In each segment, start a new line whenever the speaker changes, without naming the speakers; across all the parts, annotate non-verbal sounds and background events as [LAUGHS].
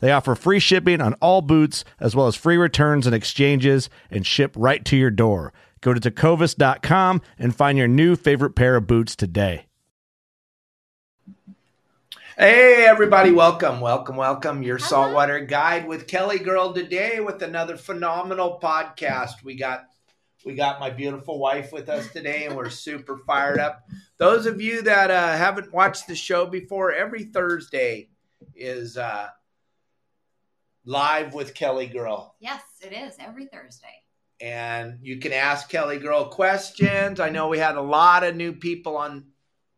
They offer free shipping on all boots, as well as free returns and exchanges, and ship right to your door. Go to tecovas.com and find your new favorite pair of boots today.
Hey, everybody, welcome, welcome, welcome. Your saltwater guide with Kelly Girl today with another phenomenal podcast. We got we got my beautiful wife with us today, and we're super fired up. Those of you that uh, haven't watched the show before, every Thursday is uh, live with Kelly Girl.
Yes, it is every Thursday.
And you can ask Kelly Girl questions. I know we had a lot of new people on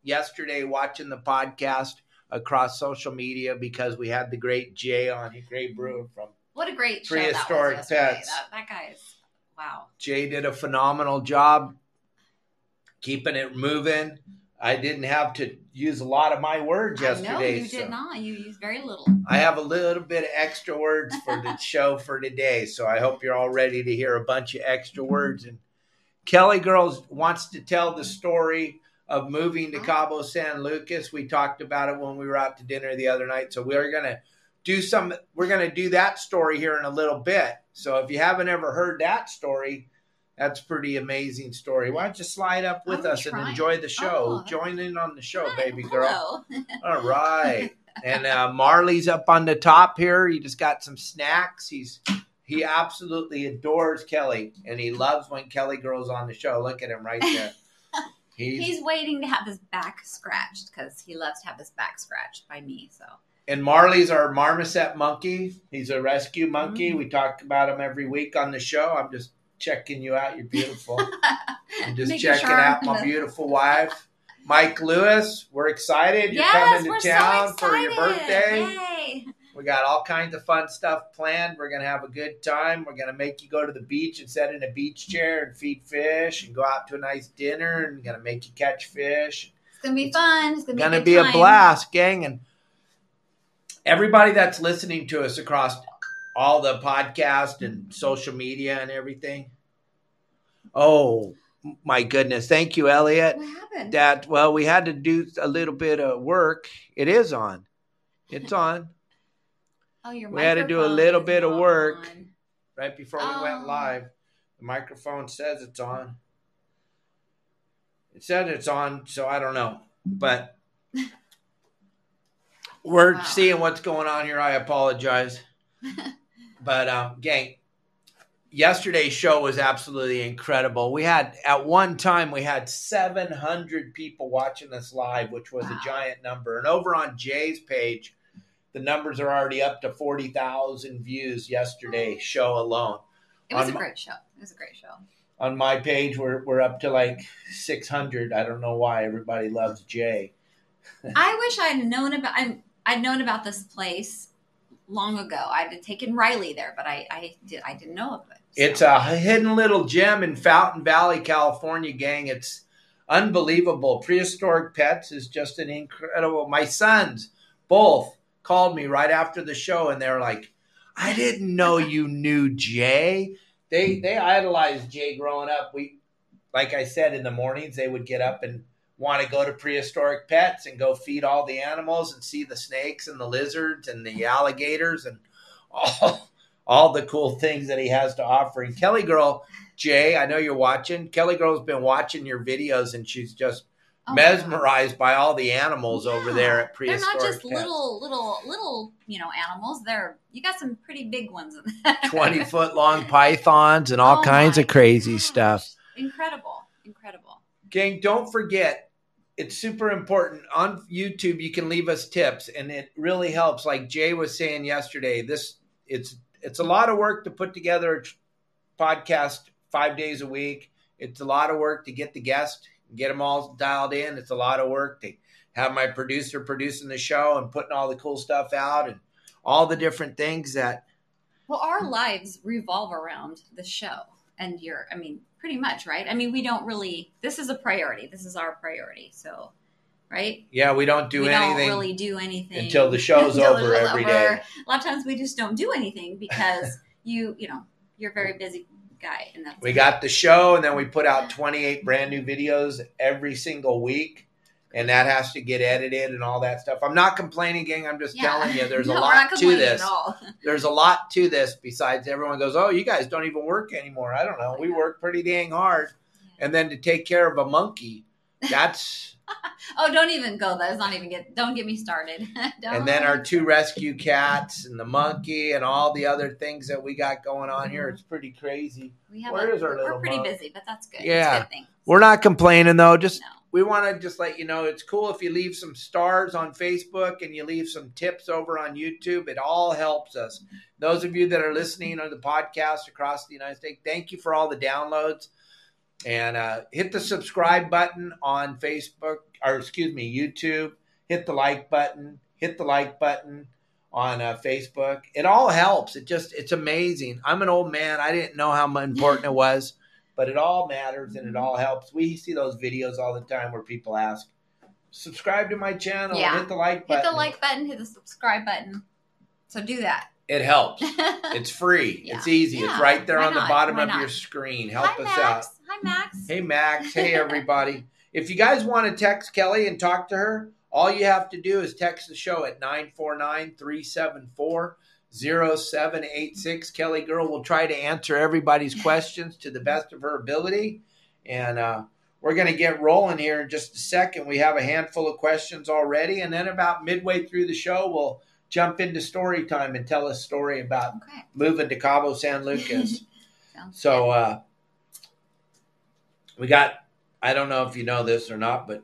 yesterday watching the podcast across social media because we had the great Jay on, great Brewer from
What a great show
Prehistoric
that was.
Pets.
That, that guy is wow.
Jay did a phenomenal job keeping it moving. I didn't have to use a lot of my words yesterday.
you
so
did not. You used very little.
I have a little bit of extra words for the [LAUGHS] show for today, so I hope you're all ready to hear a bunch of extra words. And Kelly Girls wants to tell the story of moving to oh. Cabo San Lucas. We talked about it when we were out to dinner the other night, so we're gonna do some. We're gonna do that story here in a little bit. So if you haven't ever heard that story, that's a pretty amazing story. Why don't you slide up with
I'm
us and enjoy the show?
Oh.
Join in on the show,
Hi,
baby girl. [LAUGHS] All right. And uh, Marley's up on the top here. He just got some snacks. He's he absolutely adores Kelly, and he loves when Kelly girls on the show. Look at him right there. [LAUGHS] He's,
He's waiting to have his back scratched because he loves to have his back scratched by me. So
and Marley's our marmoset monkey. He's a rescue monkey.
Mm.
We talk about him every week on the show. I'm just checking you out. You're beautiful. [LAUGHS] I'm just
Making
checking
sure
out my beautiful wife. Mike Lewis, we're excited. You're
yes,
coming to town
so
for your birthday.
Yay!
We got all kinds of fun stuff planned. We're gonna have a good time. We're gonna make you go to the beach and sit in a beach chair and feed fish and go out to a nice dinner and gonna make you catch fish.
It's gonna be fun. It's gonna be,
Gonna be a blast, gang. And everybody that's listening to us across all the podcast and social media and everything. Oh my goodness. Thank you, Elliot.
What happened?
That well, we had to do a little bit of work. It is on. It's on. [LAUGHS]
oh, your
we had to do a little bit of work.
on.
right before we went
Oh.
live. The microphone says it's on. It said it's on, so I don't know. But [LAUGHS] we're
Wow.
seeing what's going on here. I apologize. [LAUGHS] but um, gang, yesterday's show was absolutely incredible. We had at one time we had 700 people watching us live, which was
Wow.
a giant number. And over on Jay's page, the numbers are already up to 40,000 views yesterday show alone.
It was
on
a great show. It was a great show.
On my page, we're, we're up to like 600. I don't know why everybody loves Jay.
I wish I'd known about. I'm, I'd known about this place long ago. I'd have taken Riley there, but I, I did. I didn't know of it. so.
It's a hidden little gem in Fountain Valley, California, gang. It's unbelievable. Prehistoric Pets is just an incredible. My sons both called me right after the show, and they're like, "I didn't know [LAUGHS] you knew Jay." They they idolized Jay growing up. We, like I said, in the mornings they would get up and want to go to prehistoric pets and go feed all the animals and see the snakes and the lizards and the alligators and all all the cool things that he has to offer. And Kelly Girl, Jay, I know you're watching. Kelly Girl's been watching your videos and she's just
Oh
mesmerized by all the animals over there at prehistoric.
They're not just
Pets.
little, little, little, you know, animals. They're you got some pretty big ones in there. [LAUGHS]
20 foot long pythons and all
Oh
kinds of crazy
gosh.
stuff.
Incredible, incredible.
Gang, don't forget, it's super important. On YouTube, you can leave us tips, and it really helps. Like Jay was saying yesterday, this it's it's a lot of work to put together a podcast five days a week. It's a lot of work to get the guest, get them all dialed in. It's a lot of work to have my producer producing the show and putting all the cool stuff out and all the different things that
Well, our lives revolve around the show, and you're, I mean, pretty much, right? I mean, we don't really. This is a priority. This is our priority. So, right?
yeah we don't do
we
anything
don't really do anything
until the [LAUGHS] show's
until
over every
over.
day.
A lot of times we just don't do anything because [LAUGHS] you, you know, you're a very busy guy, and that's
We got the show, and then we put out 28 brand new videos every single week, and that has to get edited and all that stuff. I'm not complaining, gang. I'm just
Yeah.
telling you, there's [LAUGHS]
No,
a
we're
lot to this. [LAUGHS] There's a lot to this. Besides, everyone goes, "Oh, you guys don't even work anymore." I don't know. We work pretty dang hard, and then to take care of a monkey, that's. [LAUGHS]
Oh, don't even go. That's not even get. Don't get me started. don't.
and then our two rescue cats and the monkey and all the other things that we got going on here. Mm-hmm. It's pretty crazy.
we have
where
a,
is our
we're
little
pretty
mug?
busy, but that's good.
Yeah.
Good thing.
We're not complaining though. Just
No.
We want to just let you know it's cool if you leave some stars on Facebook and you leave some tips over on YouTube. It all helps us. Those of you that are listening on the podcast across the United States, thank you for all the downloads. And uh, hit the subscribe button on Facebook, or excuse me, YouTube. Hit the like button. Hit the like button on uh, Facebook. It all helps. It just, it's amazing. I'm an old man. I didn't know how important it was but it all matters and it mm-hmm. all helps. We see those videos all the time where people ask, subscribe to my channel,
Yeah.
hit the like button.
Hit the like button. Hit the subscribe button. So do that.
It helps. [LAUGHS] It's free.
Yeah.
It's easy. It's right there
Why
on the bottom
Why
of
not?
your screen. Help
Hi,
us
Max.
out.
Hi, Max.
Hey, Max. Hey, [LAUGHS] everybody. if you guys want to text Kelly and talk to her, all you have to do is text the show at 949 374 0786. Kelly Girl will try to answer everybody's questions to the best of her ability. And uh, we're going to get rolling here in just a second. We have a handful of questions already. And then about midway through the show, we'll jump into story time and tell a story about
Okay.
moving to Cabo San Lucas. [LAUGHS] So uh, we got. I don't know if you know this or not, but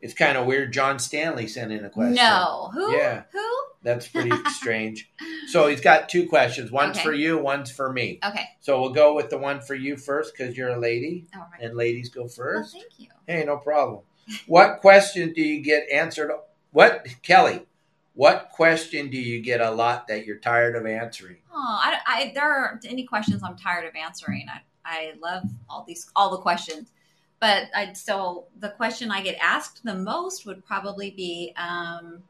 it's kind of weird. John Stanley sent in a question.
No. Who?
Yeah.
Who?
that's pretty [LAUGHS] strange. So he's got two questions. One's
Okay.
for you. One's for me.
Okay.
So we'll go with the one for you first because you're a lady,
All right.
and ladies go
Well,
first.
thank you.
Hey, no problem. What question do you get answered? What Kelly? What question do you get a lot that you're tired of answering?
Oh, I, I there aren't any questions I'm tired of answering. I, I love all these all the questions, but I still the question I get asked the most would probably be um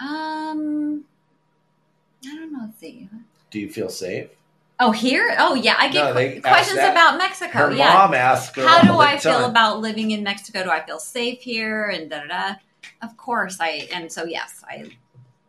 um I don't know. Let's see.
Do you feel safe?
Oh, here? Oh, yeah. I get
No, asked
questions
that.
about Mexico.
Her
yeah.
mom asked.
How do I feel
time.
about living in Mexico? Do I feel safe here? And da da da. Of course, I and so yes, I,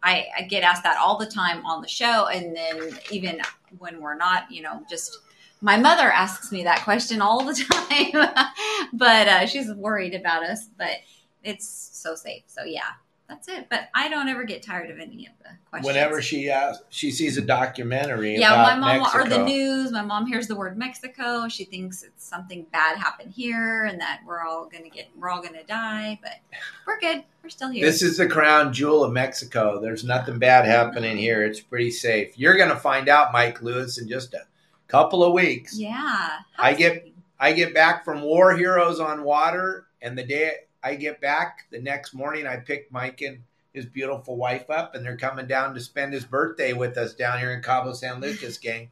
I I get asked that all the time on the show, and then even when we're not, you know, just my mother asks me that question all the [LAUGHS] time, but uh, she's worried about us. But it's so safe. So yeah, that's it. But I don't ever get tired of any of the questions.
Whenever she asks, she sees a documentary
yeah, my mom
Mexico.
or the news. My mom hears the word Mexico. She thinks it's something bad happened here, and that we're all gonna get, we're all gonna die. But we're good. We're still here.
This is the crown jewel of Mexico. There's nothing bad happening here. It's pretty safe. You're going to find out, Mike Lewis, in just a couple of weeks.
yeah.
I get- I get back from War Heroes on Water, and the day I get back, the next morning, I pick Mike and his beautiful wife up, and they're coming down to spend his birthday with us down here in Cabo San Lucas, [LAUGHS] gang.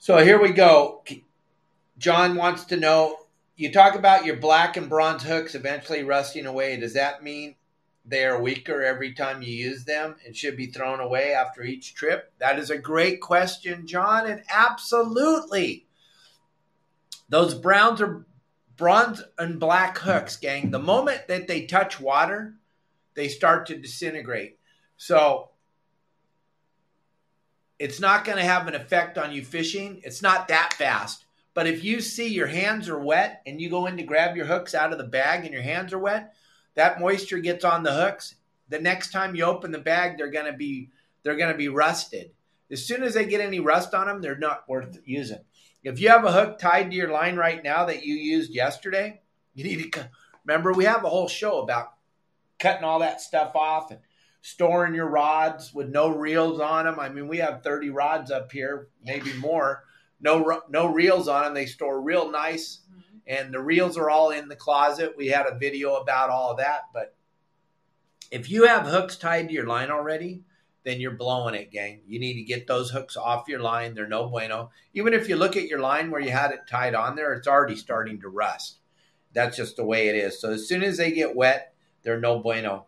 So here we go. John wants to know you talk about your black and bronze hooks eventually rusting away. Does that mean they are weaker every time you use them and should be thrown away after each trip? That is a great question, John, and absolutely. Those browns are bronze and black hooks, gang. The moment that they touch water, they start to disintegrate. So it's not going to have an effect on you fishing. It's not that fast. But if you see your hands are wet and you go in to grab your hooks out of the bag and your hands are wet, that moisture gets on the hooks. The next time you open the bag, they're going to be they're going to be rusted. As soon as they get any rust on them, they're not worth using. If you have a hook tied to your line right now that you used yesterday, you need to remember we have a whole show about cutting all that stuff off and storing your rods with no reels on them. I mean, we have 30 rods up here, maybe more. No no reels on them. They store real nice. And the reels are all in the closet. We had a video about all of that, but if you have hooks tied to your line already, then you're blowing it, gang. You need to get those hooks off your line. They're no bueno. Even if you look at your line where you had it tied on there, it's already starting to rust. That's just the way it is. So as soon as they get wet, they're no bueno.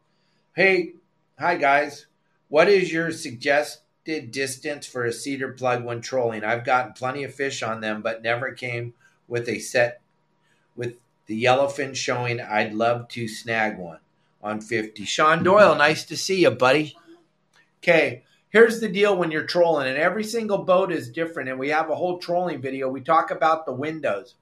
Hey, hi guys. What is your suggested distance for a cedar plug when trolling? I've gotten plenty of fish on them, but never came with a set with the yellowfin showing. I'd love to snag one on 50. Sean Doyle, nice to see you, buddy. Okay, here's the deal when you're trolling, and every single boat is different, and we have a whole trolling video. We talk about the windows.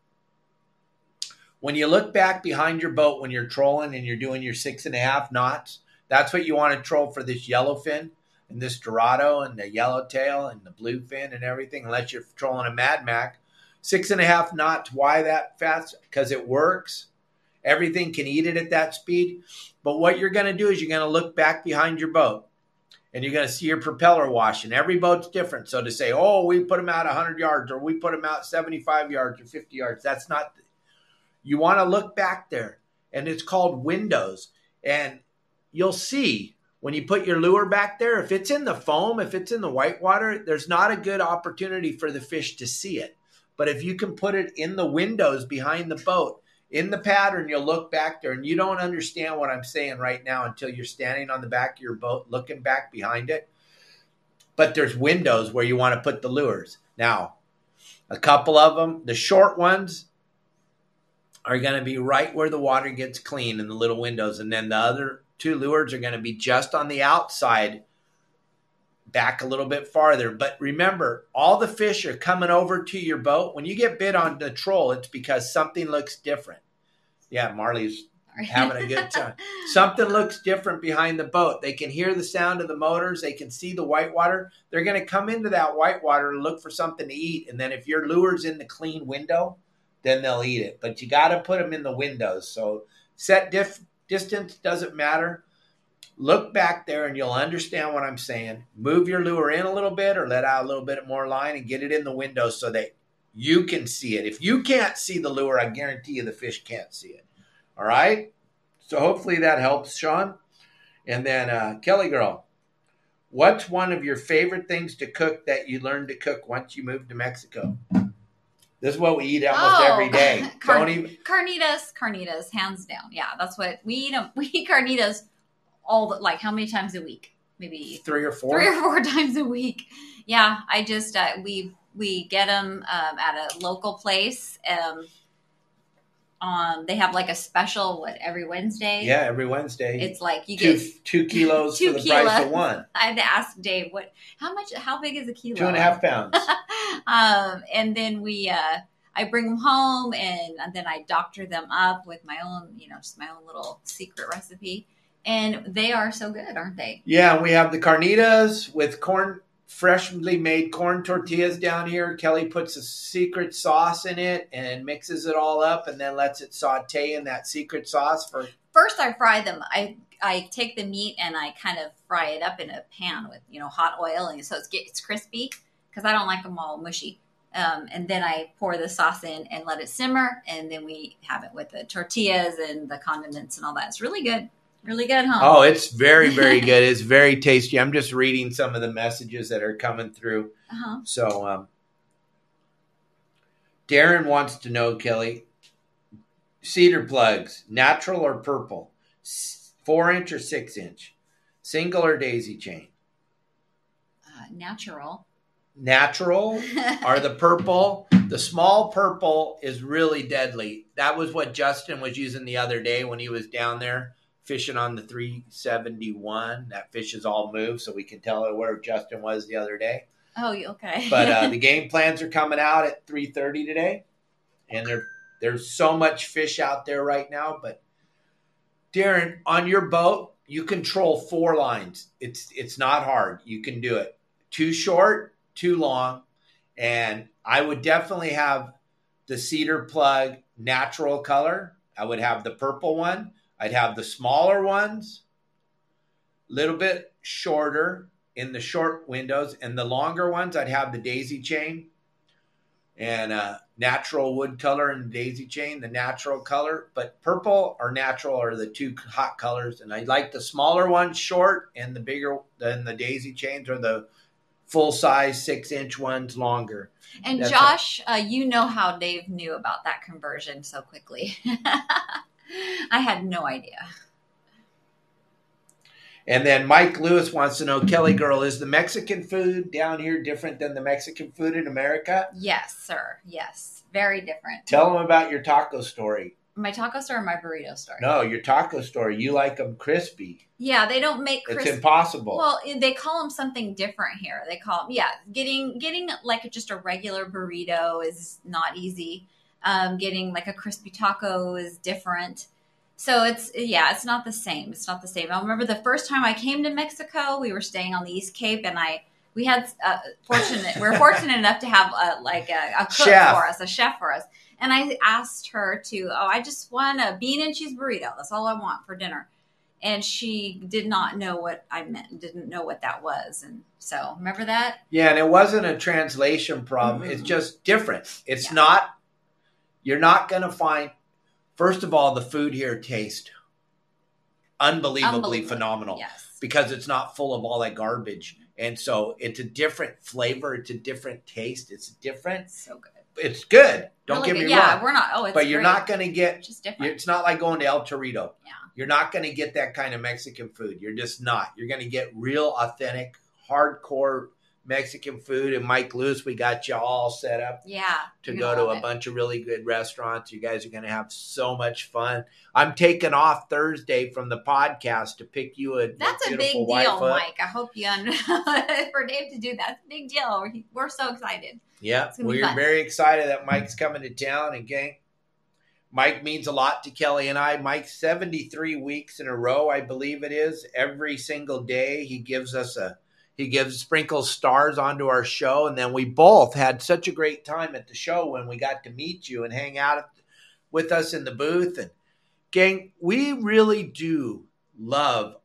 When you look back behind your boat when you're trolling and you're doing your six and a half knots, that's what you want to troll for this yellowfin and this Dorado and the yellowtail and the bluefin and everything, unless you're trolling a Mad Mac. Six and a half knots. Why that fast? Because it works. Everything can eat it at that speed. But what you're going to do is you're going to look back behind your boat and you're going to see your propeller washing. Every boat's different. So to say, oh, we put them out 100 yards or we put them out 75 yards or 50 yards, that's not. You want to look back there, and it's called windows. And you'll see when you put your lure back there, if it's in the foam, if it's in the whitewater, there's not a good opportunity for the fish to see it. But if you can put it in the windows behind the boat, in the pattern, you'll look back there and you don't understand what I'm saying right now until you're standing on the back of your boat looking back behind it. But there's windows where you want to put the lures. Now, a couple of them, the short ones are going to be right where the water gets clean in the little windows. And then the other two lures are going to be just on the outside back a little bit farther. But remember, all the fish are coming over to your boat. When you get bit on the troll, it's because something looks different. Yeah, Marley's having a good time. [LAUGHS] Something looks different behind the boat. They can hear the sound of the motors. They can see the whitewater. They're going to come into that whitewater to look for something to eat. And then if your lure's in the clean window, then they'll eat it. But you got to put them in the windows. So set diff- distance doesn't matter. Look back there and you'll understand what I'm saying. Move your lure in a little bit or let out a little bit more line and get it in the window so that you can see it. If you can't see the lure, I guarantee you the fish can't see it. All right. So hopefully that helps, Sean. And then uh, Kelly girl, what's one of your favorite things to cook that you learned to cook once you moved to Mexico? This is what we eat almost
Oh,
every day. [LAUGHS]
car-
even.
carnitas, carnitas, hands down. Yeah, that's what we eat. [LAUGHS] We eat carnitas all the like how many times a week? Maybe
Three or four.
three or four [LAUGHS] times a week. Yeah, I just uh, we we get them um, at a local place. Um, um, they have like a special what every Wednesday.
yeah, every Wednesday.
it's like you
two
get.
two kilos [LAUGHS]
Two
for the price
kilos.
of one. [LAUGHS]
I had to ask Dave what how much how big is a kilo?
Two and a half pounds.
um, and then we uh, I bring them home and, and then I doctor them up with my own you know just my own little secret recipe. And they are so good, aren't they?
Yeah, we have the carnitas with corn, freshly made corn tortillas down here. Kelly puts a secret sauce in it and mixes it all up, and then lets it saute in that secret sauce for.
First, I fry them. I I take the meat and I kind of fry it up in a pan with you know hot oil, and so it's gets crispy because I don't like them all mushy. Um, and then I pour the sauce in and let it simmer, and then we have it with the tortillas and the condiments and all that. It's really good, really good, huh?
Oh, it's very, very [LAUGHS] good. It's very tasty. I'm just reading some of the messages that are coming through.
Uh-huh.
So, um, Darren wants to know, Kelly, cedar plugs, natural or purple, four inch or six inch, single or daisy chain.
Uh, natural.
Natural [LAUGHS] are the purple. The small purple is really deadly. That was what Justin was using the other day when he was down there fishing on the 371. That fish is all moved, so we can tell where Justin was the other day.
oh, okay. [LAUGHS]
But uh, [LAUGHS] the game plans are coming out at 3:30 today. and there there's so much fish out there right now. But Darren, on your boat, you control four lines. It's it's not hard. You can do it. Too short, too long, and I would definitely have the cedar plug natural color. I would have the purple one. I'd have the smaller ones, little bit shorter in the short windows, and the longer ones I'd have the daisy chain and uh, natural wood color and daisy chain, the natural color. But purple or natural are the two hot colors, and I like the smaller ones short, and the bigger than the daisy chains are the full size six inch ones longer.
And
That's
Josh, uh, you know how Dave knew about that conversion so quickly. [LAUGHS] I had no idea.
And then Mike Lewis wants to know, Kelly girl, is the Mexican food down here different than the Mexican food in America?
Yes, sir. Yes, very different.
Tell them about your taco story.
My taco story or my burrito story?
No, your taco story. You like them crispy.
Yeah, they don't make
It's impossible.
Well, they call them something different here. They call them, yeah, getting getting like just a regular burrito is not easy. Um, getting like a crispy taco is different. So it's yeah, it's not the same. It's not the same. I remember the first time I came to Mexico, we were staying on the East Cape, and I we had uh, fortunate we were fortunate enough to have a, like a, a cook
Chef.
for us, a chef for us. And I asked her to, oh, I just want a bean and cheese burrito. That's all I want for dinner and she did not know what I meant, didn't know what that was. And so, remember that?
yeah, and it wasn't a translation problem.
Mhm.
It's just different. It's
Yeah.
not, you're not going to find, first of all, the food here tastes unbelievably
Unbelievable.
phenomenal.
Yes.
because it's not full of all that garbage. And so it's a different flavor, it's a different taste, it's different.
It's so good.
It's good. Don't
Really
get
good.
me
yeah,
wrong.
we're not. Oh, it's
But you're
great.
not going to get
just different.
it's not like going to El Torito.
Yeah.
You're not going to get that kind of Mexican food. You're just not. You're going to get real authentic, hardcore Mexican food and Mike Lewis, we got you all set up
yeah.
to go
gonna
a
it.
bunch of really good restaurants. You guys are going to have so much fun. I'm taking off Thursday from the podcast to pick you a
That's a big deal,
foot.
Mike. I hope you [LAUGHS] for Dave to do that. Big deal. We're, so excited.
Yeah,
It's gonna be
we're
fun.
very excited that Mike's coming to town. And gang, Mike means a lot to Kelly and I. Mike, 73 weeks in a row, I believe it is. Every single day, he gives us a he gives sprinkles stars onto our show, and then we both had such a great time at the show when we got to meet you and hang out with us in the booth. And gang, we really do love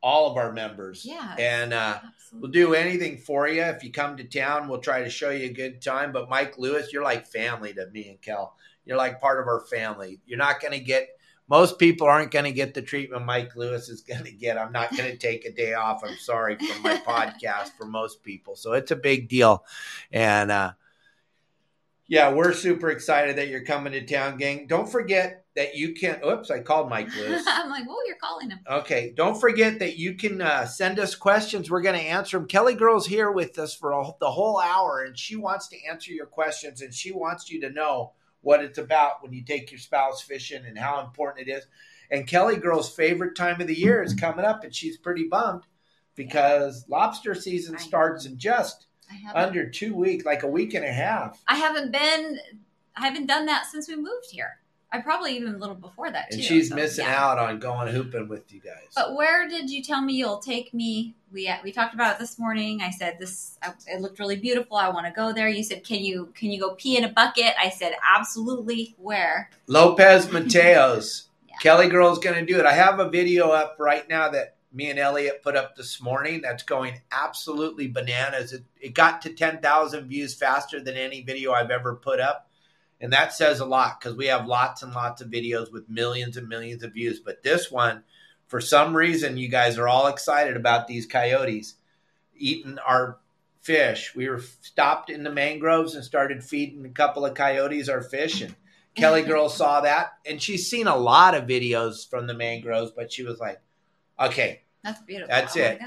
all of our members.
Yeah.
and uh, We'll do anything for you. If you come to town, we'll try to show you a good time. But Mike Lewis, you're like family to me and Kel. You're like part of our family. You're not going to get, most people aren't going to get the treatment Mike Lewis is going to get. I'm not going to take a day off. I'm sorry from my [LAUGHS] podcast for most people. So it's a big deal. And, uh, yeah, we're super excited that you're coming to town, gang. Don't forget that you can. Oops, I called Mike [LAUGHS] Lewis.
I'm like, oh, you're calling him.
Okay, don't forget that you can uh, send us questions. We're going to answer them. Kelly Girl's here with us for a, the whole hour, and she wants to answer your questions, and she wants you to know what it's about when you take your spouse fishing and how important it is. And Kelly Girl's favorite time of the year is coming up, and she's pretty bummed because lobster season
I-
starts in just under two weeks, like a week and a half.
I haven't been, I haven't done that since we moved here. I probably even a little before that too.
And she's
so,
missing
yeah.
out on going hooping with you guys.
But where did you tell me you'll take me? We we talked about it this morning. I said this. I, it looked really beautiful. I want to go there. You said, can you can you go pee in a bucket? I said, absolutely. Where?
Lopez Mateos. [LAUGHS]
Yeah.
Kelly Girl's going to do it. I have a video up right now that me and Elliot put up this morning that's going absolutely bananas. It, it got to 10,000 views faster than any video I've ever put up. And that says a lot because we have lots and lots of videos with millions and millions of views. But this one, for some reason, you guys are all excited about these coyotes eating our fish. We were stopped in the mangroves and started feeding a couple of coyotes our fish. And Kelly [LAUGHS] girl saw that and she's seen a lot of videos from the mangroves, but she was like, okay,
That's beautiful.
That's it.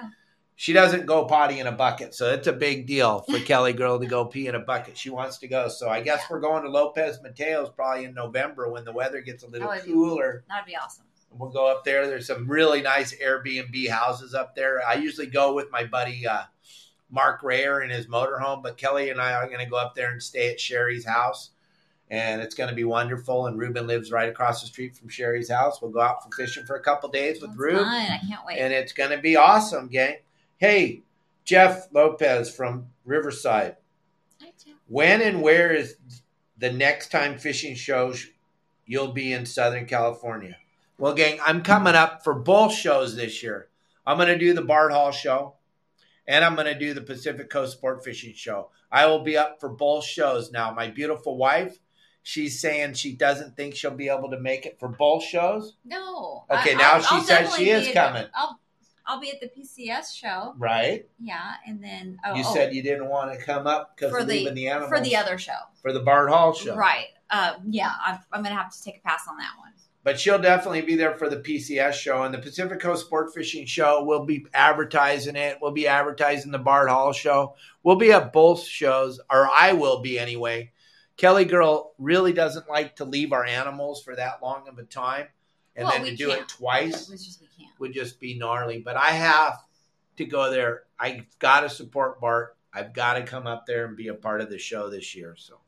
She doesn't go potty in a bucket. So it's a big deal for [LAUGHS] Kelly girl to go pee in a bucket. She wants to go. So I guess we're going to Lopez Mateos probably in November when the weather gets a little
That would be-
cooler.
That'd be awesome.
We'll go up there. There's some really nice Airbnb houses up there. I usually go with my buddy uh, Mark Rayer in his motorhome, but Kelly and I are going to go up there and stay at Sherry's house. and it's going to be wonderful. And Ruben lives right across the street from Sherry's house. We'll go out for fishing for a couple days with
That's
Ruben,
fun. I can't wait.
and it's going to be awesome, gang. Hey, Jeff Lopez from Riverside.
Hi, Jeff.
When and where is the next time fishing shows you'll be in Southern California? Well, gang, I'm coming up for both shows this year. I'm going to do the Bart Hall show and I'm going to do the Pacific Coast Sport Fishing show. I will be up for both shows now. My beautiful wife, she's saying she doesn't think she'll be able to make it for both shows.
No.
Okay,
I-
now
I'll-
she
I'll
says she is coming.
I'll I'll be at the PCS show.
Right?
Yeah, and then oh,
you
oh,
said you didn't want to come up because of
the,
leaving the animals
for the other show.
for the Bart Hall show.
Right. Uh, yeah, I'm, I'm gonna have to take a pass on that one.
but she'll definitely be there for the PCS show and the Pacific Coast Sport Fishing Show. We'll be advertising it. We'll be advertising the Bart Hall show. We'll be at both shows, or I will be anyway. Kelly Girl really doesn't like to leave our animals for that long of a time, and
Well,
then to do
can't.
it twice
just
would just be gnarly. But I have to go there. I've got to support Bart. I've got to come up there and be a part of the show this year. So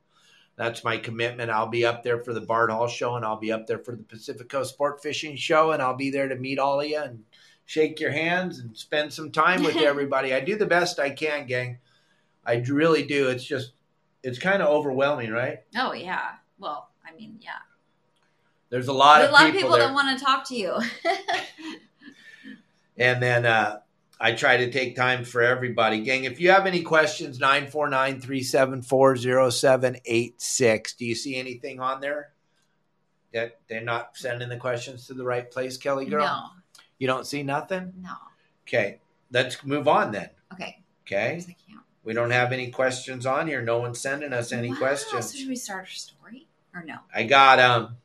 that's my commitment. I'll be up there for the Bart Hall show, and I'll be up there for the Pacific Coast Sport Fishing show, and I'll be there to meet all of you and shake your hands and spend some time with [LAUGHS] everybody. I do the best I can, gang. I really do. It's just, it's kind of overwhelming, right?
Oh yeah. Well, I mean, yeah.
There's a lot
There's
of
a lot of
people,
people that want to talk to you. [LAUGHS] [LAUGHS]
And then uh, I try to take time for everybody. Gang, if you have any questions, 949 374 0786. Do you see anything on there that they're not sending the questions to the right place, Kelly girl?
no,
You don't see nothing?
no.
Okay, let's move on then.
Okay.
Okay,
Because I can't.
we don't have any questions on here. No one's sending us any
Wow,
questions.
So should we start our story or no?
I got um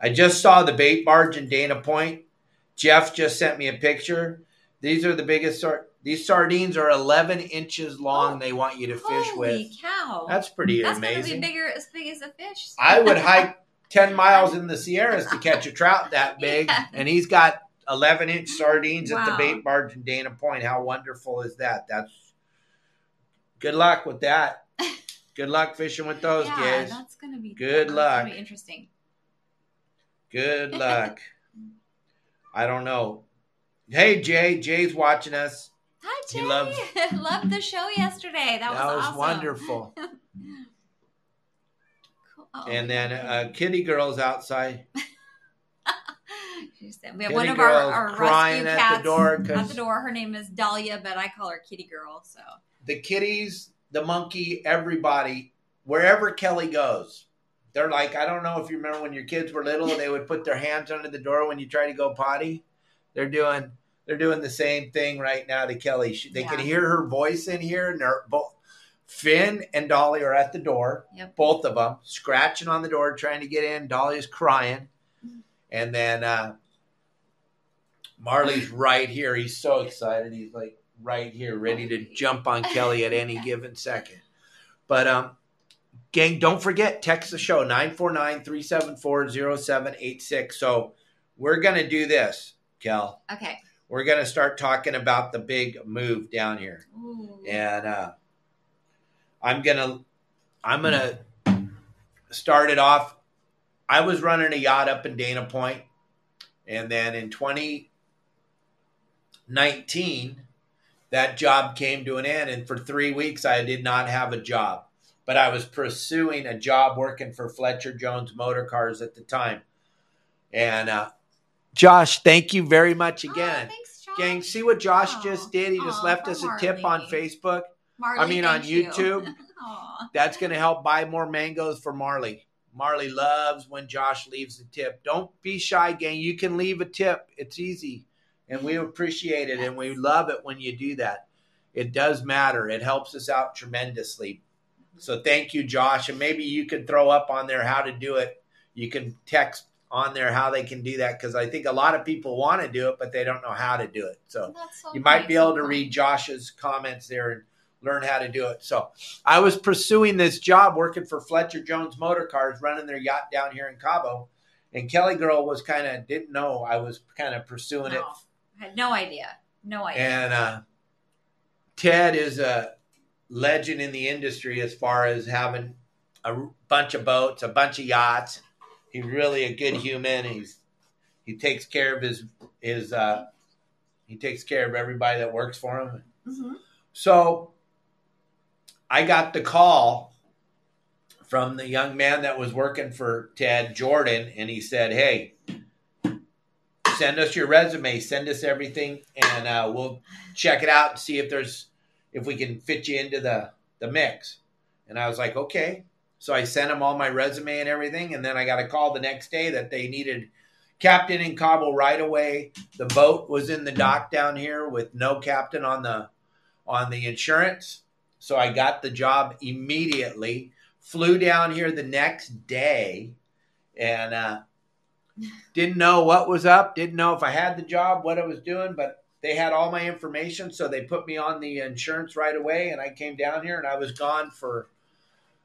I just saw the bait barge in Dana Point. Jeff just sent me a picture. These are the biggest sar- these sardines are 11 inches long.
Oh,
they want you to fish
Holy
with.
cow!
That's pretty
That's
amazing.
be bigger, as big as a fish.
I would hike [LAUGHS] 10 miles in the Sierras to catch a trout that [LAUGHS] big,
Yeah.
and he's got 11 inch sardines at the bait barge in Dana Point. How wonderful is that? That's good luck with that. [LAUGHS] Good luck fishing with those
yeah,
guys.
that's gonna be
Good
that's
luck.
Gonna be interesting.
Good luck. I don't know. Hey Jay, Jay's watching us.
Hi,
He
Jay.
loves- [LAUGHS]
Loved the show yesterday. That,
That,
was,
was
awesome.
wonderful. [LAUGHS]
Cool. Oh,
And then uh, Kitty Girl's outside. [LAUGHS]
We have
Kitty
one of our, our rescue
at
cats
the door
at the door. Her name is Dahlia, but I call her Kitty Girl. So
the kitties, the monkey, everybody, wherever Kelly goes, they're like, I don't know if you remember when your kids were little, they would put their hands under the door when you try to go potty. They're doing they're doing the same thing right now to Kelly. She, they can hear her voice in here, and they're both Finn and Dolly are at the door.
Yep.
both of them scratching on the door trying to get in dolly's crying and then uh marley's right here he's so excited he's like right here ready to jump on kelly at any [LAUGHS] given second but um gang don't forget text the show 949-374-0786 so we're gonna do this kel
okay.
we're gonna start talking about the big move down here
Ooh.
and uh, I'm gonna I'm gonna start it off. I was running a yacht up in Dana Point, and then in 2019, that job came to an end, and for three weeks I did not have a job, but I was pursuing a job working for Fletcher Jones Motor Cars at the time, and uh, Josh, thank you very much
Oh,
again.
thanks, Josh.
Gang, see what Josh
Aw.
just did? He just left us a tip on Facebook.
Marley,
I mean, on
thank you. [LAUGHS]
YouTube. That's going to help buy more mangoes for Marley. Marley loves when Josh leaves a tip. Don't be shy, gang. You can leave a tip. It's easy. And we appreciate it and we love it when you do that. It does matter. It helps us out tremendously. So thank you, Josh. And maybe you can throw up on there how to do it. You can text on there how they can do that because I think a lot of people want to do it, but they don't know how to do it. So
so
you might
nice.
be able to read Josh's comments there and learn how to do it. So I was pursuing this job working for Fletcher Jones Motor Cars, running their yacht down here in Cabo. And Kelly Girl was kind of didn't know I was kind of pursuing it.
No, I had no idea. No idea.
And uh, Ted is a legend in the industry as far as having a bunch of boats, a bunch of yachts. He's really a good human. He's he takes care of his his uh, he takes care of everybody that works for him.
hmm
So I got the call from the young man that was working for Ted Jordan, and he said, "Hey, send us your resume, send us everything, and uh, we'll check it out and see if there's if we can fit you into the the mix." And I was like, "Okay." So I sent him all my resume and everything, and then I got a call the next day that they needed captain in Cabo right away. The boat was in the dock down here with no captain on the on the insurance. So I got the job immediately. Flew down here the next day and uh, [LAUGHS] didn't know what was up. Didn't know if I had the job, what I was doing, but they had all my information. So they put me on the insurance right away. And I came down here and I was gone for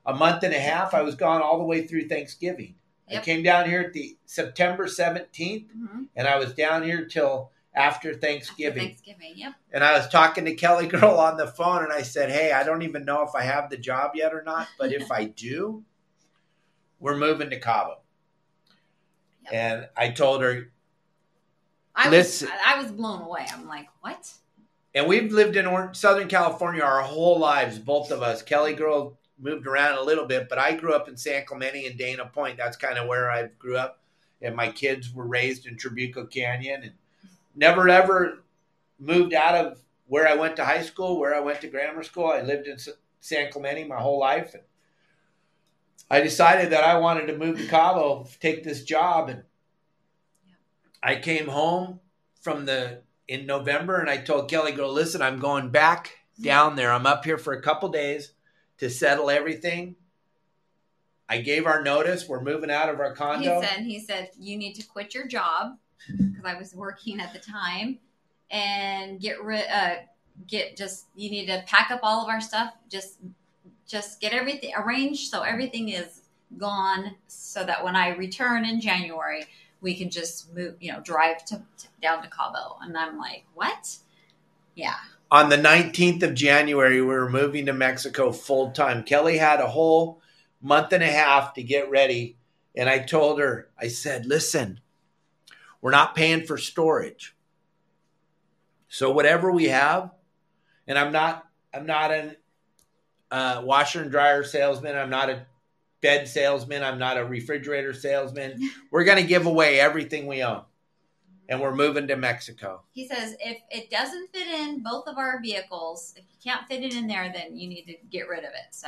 a month and a half. I was gone all the way through Thanksgiving. I came down here at the September 17th
hmm
and I was down here till after Thanksgiving.
Thanksgiving. Yep.
And I was talking to Kelly [LAUGHS] Girl on the phone, and I said, "Hey, I don't even know if I have the job yet or not, but if I do, we're moving to Cabo." [LAUGHS]
Yep.
And I told her,
I
Listen-
was I was blown away. I'm like, what?
and we've lived in Or- Southern California our whole lives, both of us. Kelly Girl moved around a little bit, but I grew up in San Clemente and Dana Point. That's kind of where I grew up, and my kids were raised in Trabuco Canyon, and never ever moved out of where I went to high school, where I went to grammar school. I lived in S- San Clemente my whole life, and I decided that I wanted to move to Cabo, take this job, and I came home from the in November, and I told Kelly, "Girl, listen, I'm going back down there. I'm up here for a couple days to settle everything." I gave our notice. We're moving out of our condo.
He said he said you need to quit your job because I was working at the time and get rid uh get just you need to pack up all of our stuff just just get everything arranged so everything is gone so that when I return in January we can just move you know drive to, to down to Cabo and I'm like what yeah
on the 19th of January, we were moving to Mexico full time. Kelly had a whole month and a half to get ready. And I told her, I said, listen, we're not paying for storage. So whatever we have, and I'm not, I'm not an uh, washer and dryer salesman. I'm not a bed salesman. I'm not a refrigerator salesman. We're going to give away everything we own. And we're moving to Mexico.
He says if it doesn't fit in both of our vehicles, if you can't fit it in there, then you need to get rid of it. So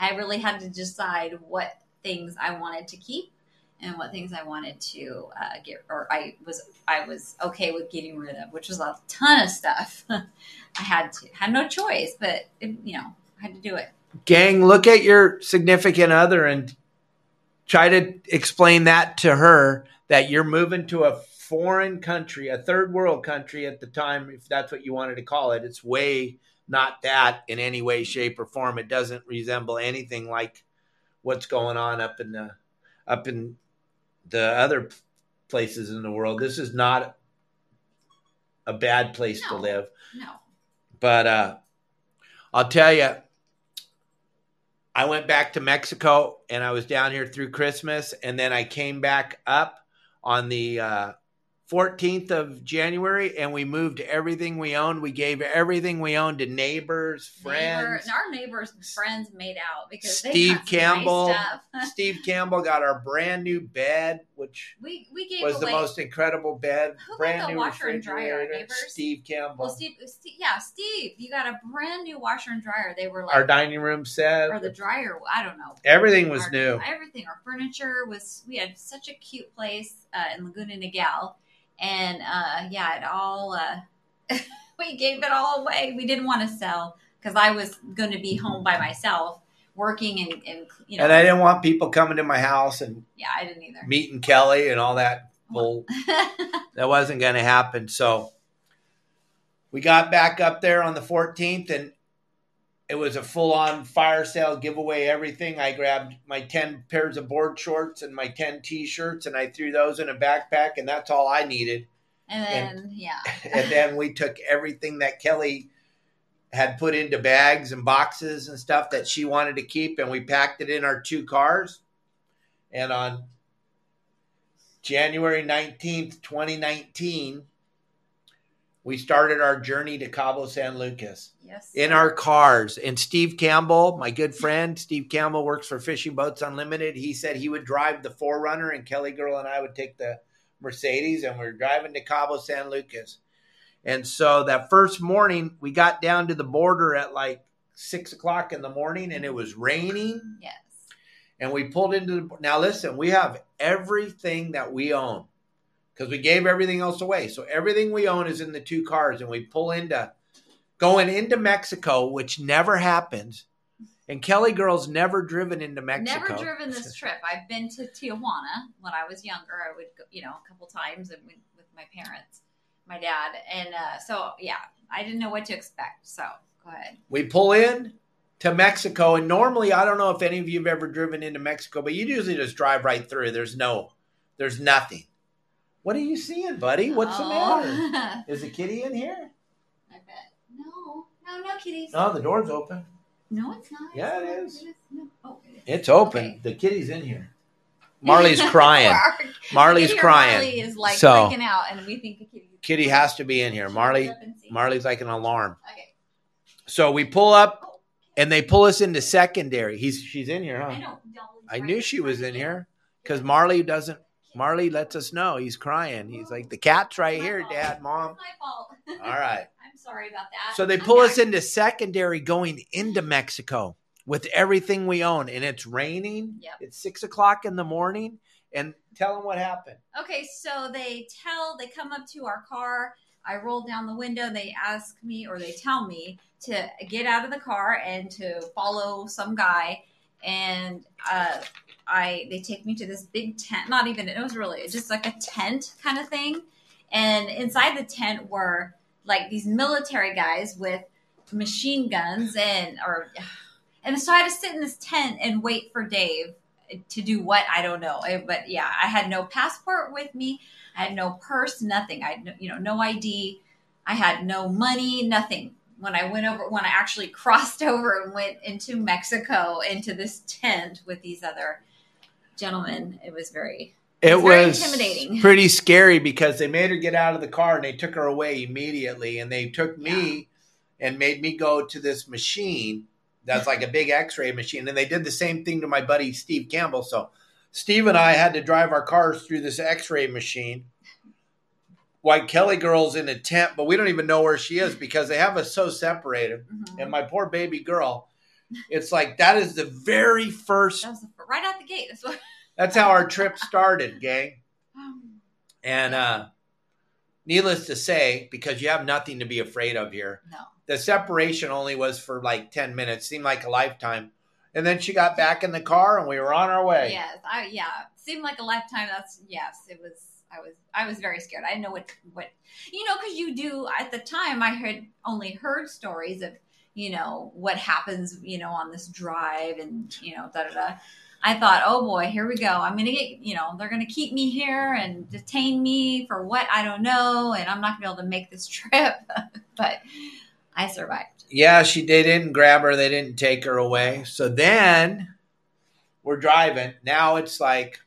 I really had to decide what things I wanted to keep and what things I wanted to uh, get, or I was I was okay with getting rid of, which was a ton of stuff. [LAUGHS] I had to had no choice, but it, you know I had to do it.
Gang, look at your significant other and try to explain that to her that you're moving to a foreign country, a third world country at the time, if that's what you wanted to call it. It's way not that in any way, shape, or form. It doesn't resemble anything like what's going on up in the up in the other places in the world. This is not a bad place to live.
No,
But uh, I'll tell you, I went back to Mexico and I was down here through Christmas, and then I came back up on the uh, 14th of January, and we moved everything we owned. We gave everything we owned to neighbors,
Neighbor,
friends.
our neighbors and friends made out because they
Steve
nice
Campbell.
stuff. [LAUGHS]
Steve Campbell got our brand new bed, which
we we gave
was the most incredible bed.
Who
brand new
washer and dryer, neighbors?
Steve Campbell.
Well, Steve, Steve, yeah, Steve, you got a brand new washer and dryer. They were like,
our dining room set.
or the dryer. I don't know.
Everything was
Our-
new.
Everything. Our furniture was. We had such a cute place uh, in Laguna Niguel, and uh, yeah, it all. Uh, [LAUGHS] we gave it all away. We didn't want to sell because I was going to be home by myself, working and, and you know.
And I didn't want people coming to my house and
yeah, I didn't either.
meeting Kelly and all that bull. [LAUGHS] that wasn't going to happen. So we got back up there on the 14th and it was a full on fire sale, giveaway, everything. I grabbed my 10 pairs of board shorts and my 10 t shirts and I threw those in a backpack and that's all I needed.
and then yeah, [LAUGHS]
And then we took everything that Kelly had put into bags and boxes and stuff that she wanted to keep, and we packed it in our two cars. And on January 19th, 2019, we started our journey to Cabo San Lucas
Yes.
in our cars. And Steve Campbell, my good friend, Steve Campbell works for Fishing Boats Unlimited. He said he would drive the 4Runner, and Kelly Girl and I would take the Mercedes, and we are driving to Cabo San Lucas. And so that first morning, we got down to the border at like six o'clock in the morning, and it was raining.
Yes.
And we pulled into the. Now, listen, we have everything that we own because we gave everything else away. So everything we own is in the two cars, and we pull into going into Mexico, which never happens. And Kelly Girl's never driven into Mexico.
Never driven this [LAUGHS] trip. I've been to Tijuana when I was younger. I would, go, you know, a couple times and with, with my parents, my dad, and uh, so yeah, I didn't know what to expect. So go ahead.
We pull in to Mexico, and normally I don't know if any of you have ever driven into Mexico, but you usually just drive right through. There's no, there's nothing. What are you seeing, buddy? What's the matter?
matter?
Is the kitty in here?
I bet. No, no, no, kitties.
No, the door's open.
No, it's not.
Yeah, it
It's
is.
not. No. Oh, it is.
It's open.
Okay.
The kitty's in here. [LAUGHS] Marley's crying. Marley's crying.
Marley is like
So-
freaking out, and we think the kitty.
Kitty has to be in here. Marley,
look up and see?
Marley's like an alarm.
Okay.
So we pull up,
Oh,
and they pull us into secondary. He's she's in here,
I
huh?
know.
I knew she was in here because Marley doesn't. Marley lets us know he's crying. He's like, the cat's right
My
here,
fault.
Dad, Mom.
It's my fault. [LAUGHS]
All right. [LAUGHS]
I'm sorry about that.
So they pull us into secondary going into Mexico with everything we own, and it's raining.
Yep.
It's six o'clock in the morning, and tell them what happened.
Okay, so they tell, they come up to our car. I roll down the window. They ask me, or they tell me to get out of the car and to follow some guy. And uh, I, they take me to this big tent. Not even it was really just like a tent kind of thing. And inside the tent were like these military guys with machine guns and or [SIGHS] and so I had to sit in this tent and wait for Dave to do what I don't know. But yeah, I had no passport with me. I had no purse, nothing. I had no, you know no ID. I had no money, nothing. When I went over, when I actually [LAUGHS] crossed over and went into Mexico into this tent with these other gentlemen, it was very
It was
intimidating. [LAUGHS]
pretty scary because they made her get out of the car and they took her away immediately, and they took me and made me go to this machine that's like a big X-ray machine, and they did the same thing to my buddy Steve Campbell. So Steve and I had to drive our cars through this X-ray machine. White Kelly girl's in a tent, but we don't even know where she is because they have us so separated.
mhm.
And my poor baby girl, it's like that is the very first.
that was the, right out the gate. That's what. [LAUGHS]
That's how our trip started, gang. [SIGHS] And uh, needless to say, because you have nothing to be afraid of here,
no.
the separation only was for like 10 minutes, seemed like a lifetime. And then she got back in the car and we were on our way.
Yes, I yeah, seemed like a lifetime. That's yes, it was. I was I was very scared. I didn't know what what you know because you do at the time. I had only heard stories of you know what happens you know on this drive and you know da da da. I thought, oh boy, here we go. I'm gonna get you know they're gonna keep me here and detain me for what I don't know, and I'm not gonna be able to make this [LAUGHS] trip. but I survived.
Yeah, she they didn't grab her, they didn't take her away. So then we're driving. Now it's like,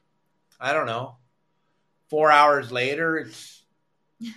I don't know, four hours later, it's [LAUGHS]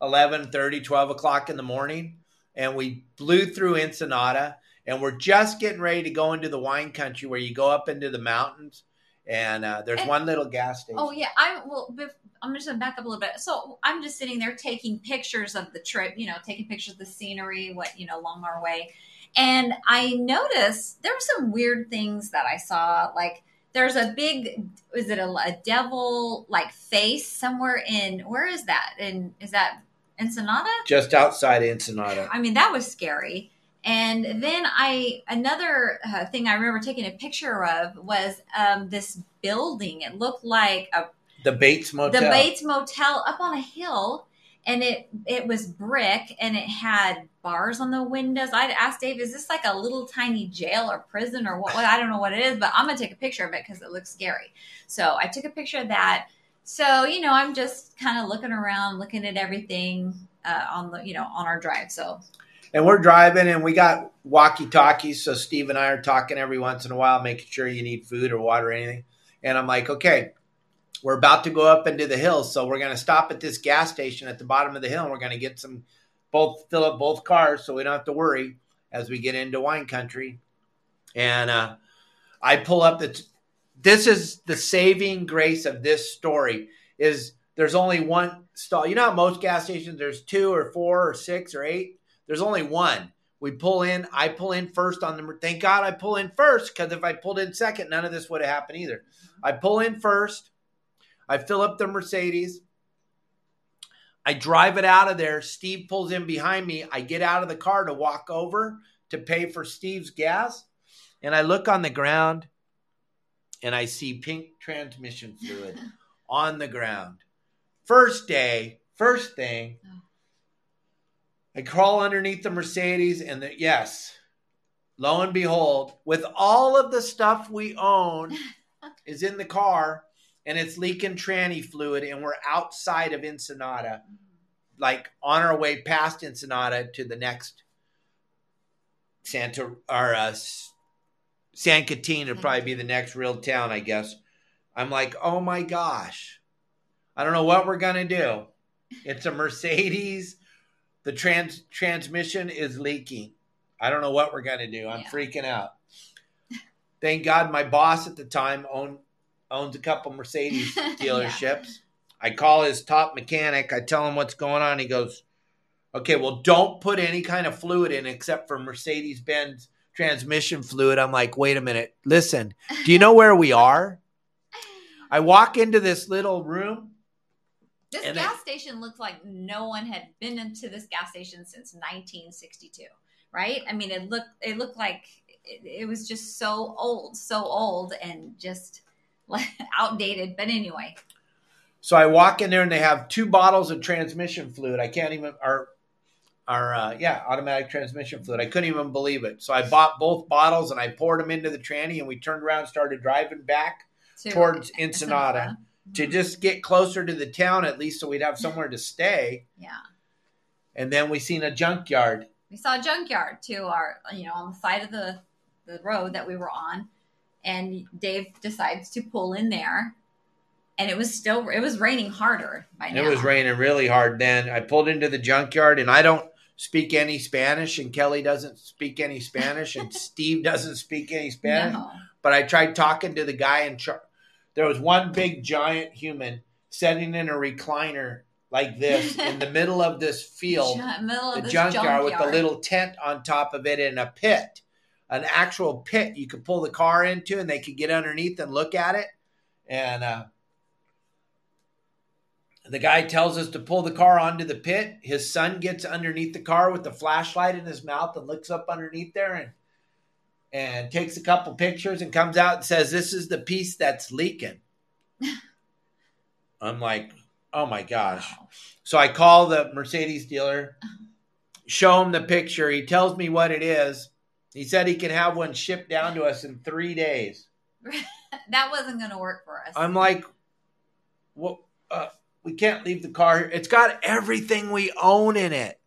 11 30, 12 o'clock in the morning, and we blew through Ensenada, and we're just getting ready to go into the wine country where you go up into the mountains. And uh, there's
And-
one little gas station.
Oh yeah, I well. bef- I'm just gonna back up a little bit. So I'm just sitting there taking pictures of the trip. You know, taking pictures of the scenery, what you know, along our way, and I noticed there were some weird things that I saw. Like there's a big, is it a, a devil like face somewhere in? Where is that? And is that Ensenada?
Just outside Ensenada.
I mean, that was scary. And then I another uh, thing I remember taking a picture of was um, this building. It looked like a
The Bates Motel.
the Bates Motel up on a hill, and it it was brick and it had bars on the windows. I'd asked Dave, "Is this like a little tiny jail or prison or what?" what I don't know what it is, but I'm gonna take a picture of it because it looks scary. So I took a picture of that. So you know, I'm just kind of looking around, looking at everything uh, on the you know on our drive. So
And we're driving and we got walkie talkies. So Steve and I are talking every once in a while, making sure you need food or water or anything. And I'm like, okay, we're about to go up into the hills. So we're going to stop at this gas station at the bottom of the hill and we're going to get some, both fill up both cars so we don't have to worry as we get into wine country. And uh, I pull up the, this is the saving grace of this story is there's only one stall. You know how most gas stations there's two or four or six or eight there's only one. We pull in. I pull in first on the. Thank God I pull in first because if I pulled in second, none of this would have happened either. I pull in first. I fill up the Mercedes. I drive it out of there. Steve pulls in behind me. I get out of the car to walk over to pay for Steve's gas. And I look on the ground and I see pink transmission fluid [LAUGHS] on the ground. First day, first thing, I crawl underneath the Mercedes, and the, yes, lo and behold, with all of the stuff we own [LAUGHS] is in the car, and it's leaking tranny fluid, and we're outside of Ensenada, like on our way past Ensenada to the next Santa or uh, San Quintin would probably mm-hmm. be the next real town, I guess. I'm like, oh my gosh, I don't know what we're gonna do. It's a Mercedes the trans transmission is leaking. I don't know what we're gonna do. I'm yeah. freaking out. Thank God my boss at the time owned owns a couple Mercedes [LAUGHS] dealerships. yeah. I call his top mechanic. I tell him what's going on. He goes, "Okay, well, don't put any kind of fluid in except for Mercedes Benz transmission fluid." I'm like, "Wait a minute. Listen, do you know where we are?" I walk into this little room
this gas station looks like no one had been into this gas station since 1962, right? I mean, it looked it looked like it, it was just so old, so old, and just [LAUGHS] outdated. But anyway.
So I walk in there and they have two bottles of transmission fluid. I can't even or our uh, yeah automatic transmission fluid. I couldn't even believe it. So I bought both bottles and I poured them into the tranny and we turned around and started driving back to towards Ensenada. Ensenada to just get closer to the town at least so we'd have somewhere to stay.
Yeah.
And then we seen a junkyard.
We saw a junkyard to our you know on the side of the the road that we were on and Dave decides to pull in there and it was still it was raining harder by now.
It was raining really hard then. I pulled into the junkyard and I don't speak any Spanish and Kelly doesn't speak any Spanish and [LAUGHS] Steve doesn't speak any Spanish. No. But I tried talking to the guy in charge there was one big giant human sitting in a recliner like this in the [LAUGHS] middle of this field,
the,
the
junkyard, junkyard
with a little tent on top of it in a pit, an actual pit you could pull the car into, and they could get underneath and look at it. And uh, the guy tells us to pull the car onto the pit. His son gets underneath the car with the flashlight in his mouth and looks up underneath there and and takes a couple pictures and comes out and says, This is the piece that's leaking. I'm like, Oh my gosh. So I call the Mercedes dealer, show him the picture. He tells me what it is. He said he can have one shipped down to us in three days. [LAUGHS]
that wasn't going to work for us.
I'm like, Well, uh, we can't leave the car here. It's got everything we own in it.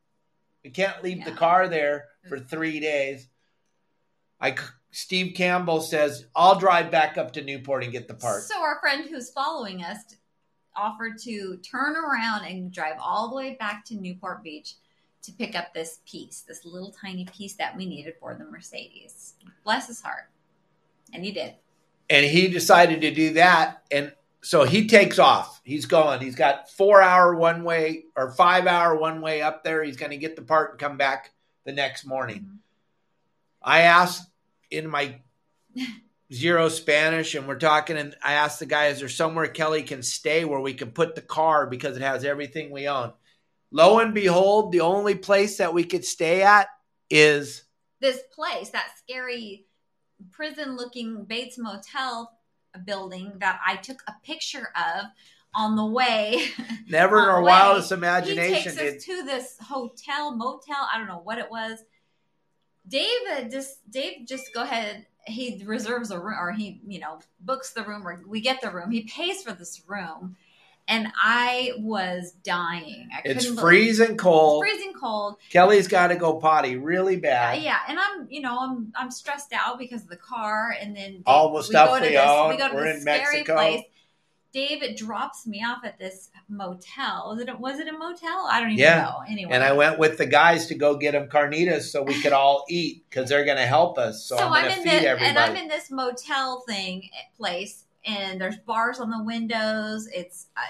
We can't leave yeah. the car there for three days. I Steve Campbell says I'll drive back up to Newport and get the part.
So our friend who's following us offered to turn around and drive all the way back to Newport Beach to pick up this piece, this little tiny piece that we needed for the Mercedes. Bless his heart. And he did.
And he decided to do that and so he takes off. He's going. He's got 4 hour one way or 5 hour one way up there. He's going to get the part and come back the next morning. Mm-hmm. I asked in my zero Spanish and we're talking and I asked the guy, is there somewhere Kelly can stay where we can put the car because it has everything we own? Lo and behold, the only place that we could stay at is
this place, that scary prison looking Bates Motel building that I took a picture of on the way. [LAUGHS]
Never in our wildest imagination. He
takes us to this hotel, motel, I don't know what it was Dave just Dave just go ahead. He reserves a room, or he you know books the room, or we get the room. He pays for this room, and I was dying. I
It's freezing cold.
It's freezing cold.
Kelly's got to go potty really bad.
yeah, and I'm, you know, I'm, I'm stressed out because of the car, and then
All the stuff
to
we
this,
own.
We go to
We're
this
in
scary
Mexico.
place. David drops me off at this motel. Was it, was it a motel? I don't even
Yeah.
know. Anyway,
And I went with the guys to go get them carnitas so we could all eat because they're going to help us. So, I'm going to
in the,
everybody.
and I'm in this motel thing eh, place, and there's bars on the windows. It's uh,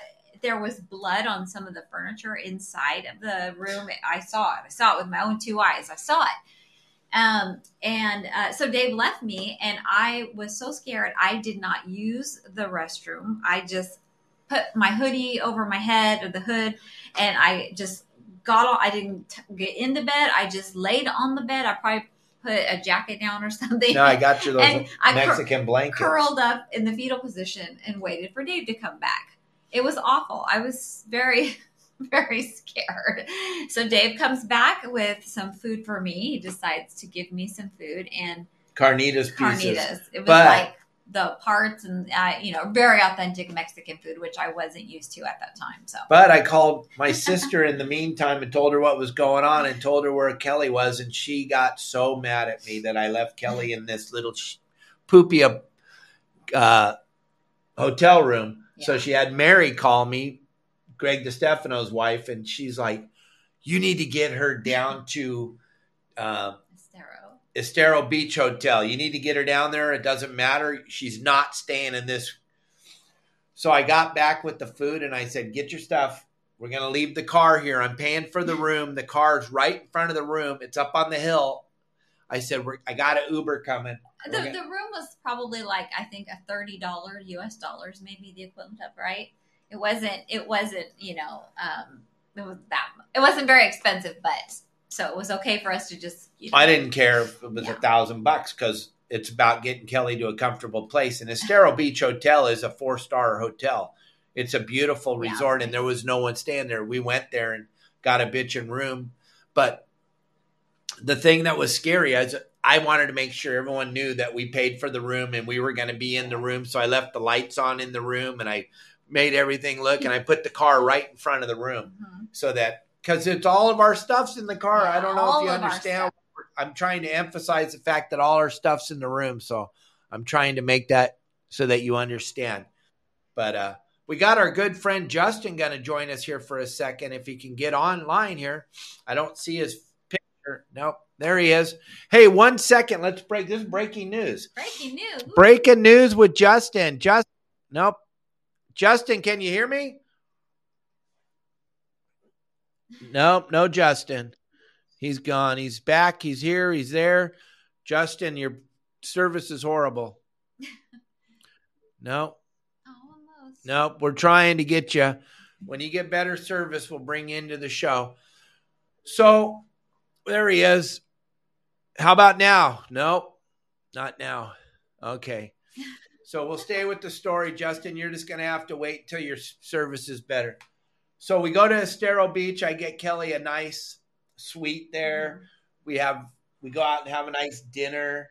there was blood on some of the furniture inside of the room. I saw it. I saw it with my own two eyes. I saw it. Um, and uh, so Dave left me, and I was so scared. I did not use the restroom. I just put my hoodie over my head or the hood, and I just got all. I didn't get into bed. I just laid on the bed. I probably put a jacket down or [LAUGHS] something.
no, I got you those
And I cur-
Mexican blankets.
curled up in the fetal position and waited for Dave to come back. It was awful. I was very, [LAUGHS] very scared. So Dave comes back with some food for me. He decides to give me some food and
carnitas pieces.
carnitas. It was
But-
like the parts and uh, you know very authentic Mexican food, which I wasn't used to at that time. So
But I called my sister in the meantime and told her what was going on and told her where Kelly was, and she got so mad at me that I left Kelly in this little sh- poopy uh, hotel room. So she had Mary call me, Greg DeStefano's wife, and she's like, "You need to get her down to." Uh,
Estero.
Beach Hotel. You need to get her down there. It doesn't matter. She's not staying in this. So I got back with the food and I said, Get your stuff. We're going to leave the car here. I'm paying for the room. The car's right in front of the room. It's up on the hill. I said, We're, I got an Uber coming.
The,
We're
the room was probably like I think a thirty dollar U.S. dollars, maybe the equivalent of right. It wasn't. It wasn't. You know, um, it was that. It wasn't very expensive, but so it was okay for us to just. You know,
I didn't care if it was a thousand bucks because it's about getting Kelly to a comfortable place. And Estero Beach Hotel is a four star hotel. It's a beautiful resort,
it's
and there was no one staying there. We went there and got a bitchin' room. But the thing that was scary is I wanted to make sure everyone knew that we paid for the room and we were going to be in the room. So I left the lights on in the room and I made everything look and I put the car right in front of the room
Mhm.
so that because it's all of our stuff's in the car. I don't know if you understand. I'm trying to emphasize the fact that all our stuff's in the room, so I'm trying to make that so that you understand. But uh, we got our good friend Justin going to join us here for a second. If he can get online here, I don't see his picture. Nope, there he is. Hey, one second. Let's break. This is breaking news.
Breaking news.
Breaking news with Justin. Just nope. Justin, can you hear me? Nope, no Justin. He's gone. He's back. He's here. He's there. Justin, your service is horrible. [LAUGHS] No,
almost.
nope. We're trying to get you. When you get better service, we'll bring you into the show. So there he is. How about now? Nope, not now. Okay. [LAUGHS] So we'll stay with the story, Justin. You're just going to have to wait till your service is better. So we go to Estero Beach. I get Kelly a nice suite there. We have we go out and have a nice dinner.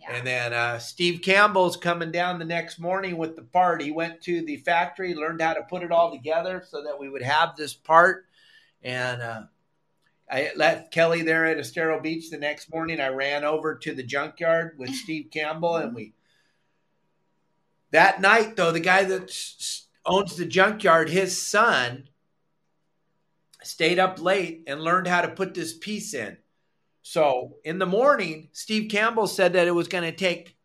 Yeah.
And then uh, Steve Campbell's coming down the next morning with the part. He went to the factory, learned how to put it all together so that we would have this part. And uh, I left Kelly there at Estero Beach the next morning. I ran over to the junkyard with [LAUGHS] Steve Campbell, and we. That night, though, the guy that owns the junkyard, his son, stayed up late and learned how to put this piece in. So in the morning, Steve Campbell said that it was going to take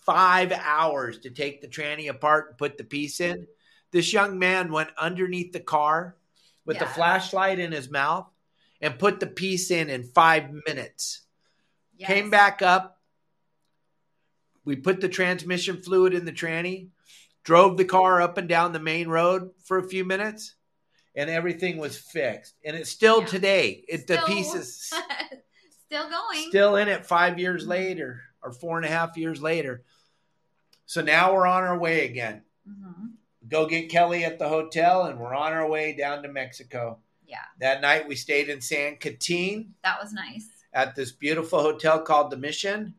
five hours to take the tranny apart and put the piece in. This young man went underneath the car with the flashlight in his mouth and put the piece in in five minutes.
Yes.
Came back up. We put the transmission fluid in the tranny, drove the car up and down the main road for a few minutes, and everything was fixed. And it's still
Yeah.
today. It the
Still-
piece is [LAUGHS]
still going.
still in it five years later or four and a half years later. So now we're on our way again.
Mhm.
Go get Kelly at the hotel, and we're on our way down to Mexico.
Yeah,
That night we stayed in San Quintin
that was nice.
at this beautiful hotel called the Mission,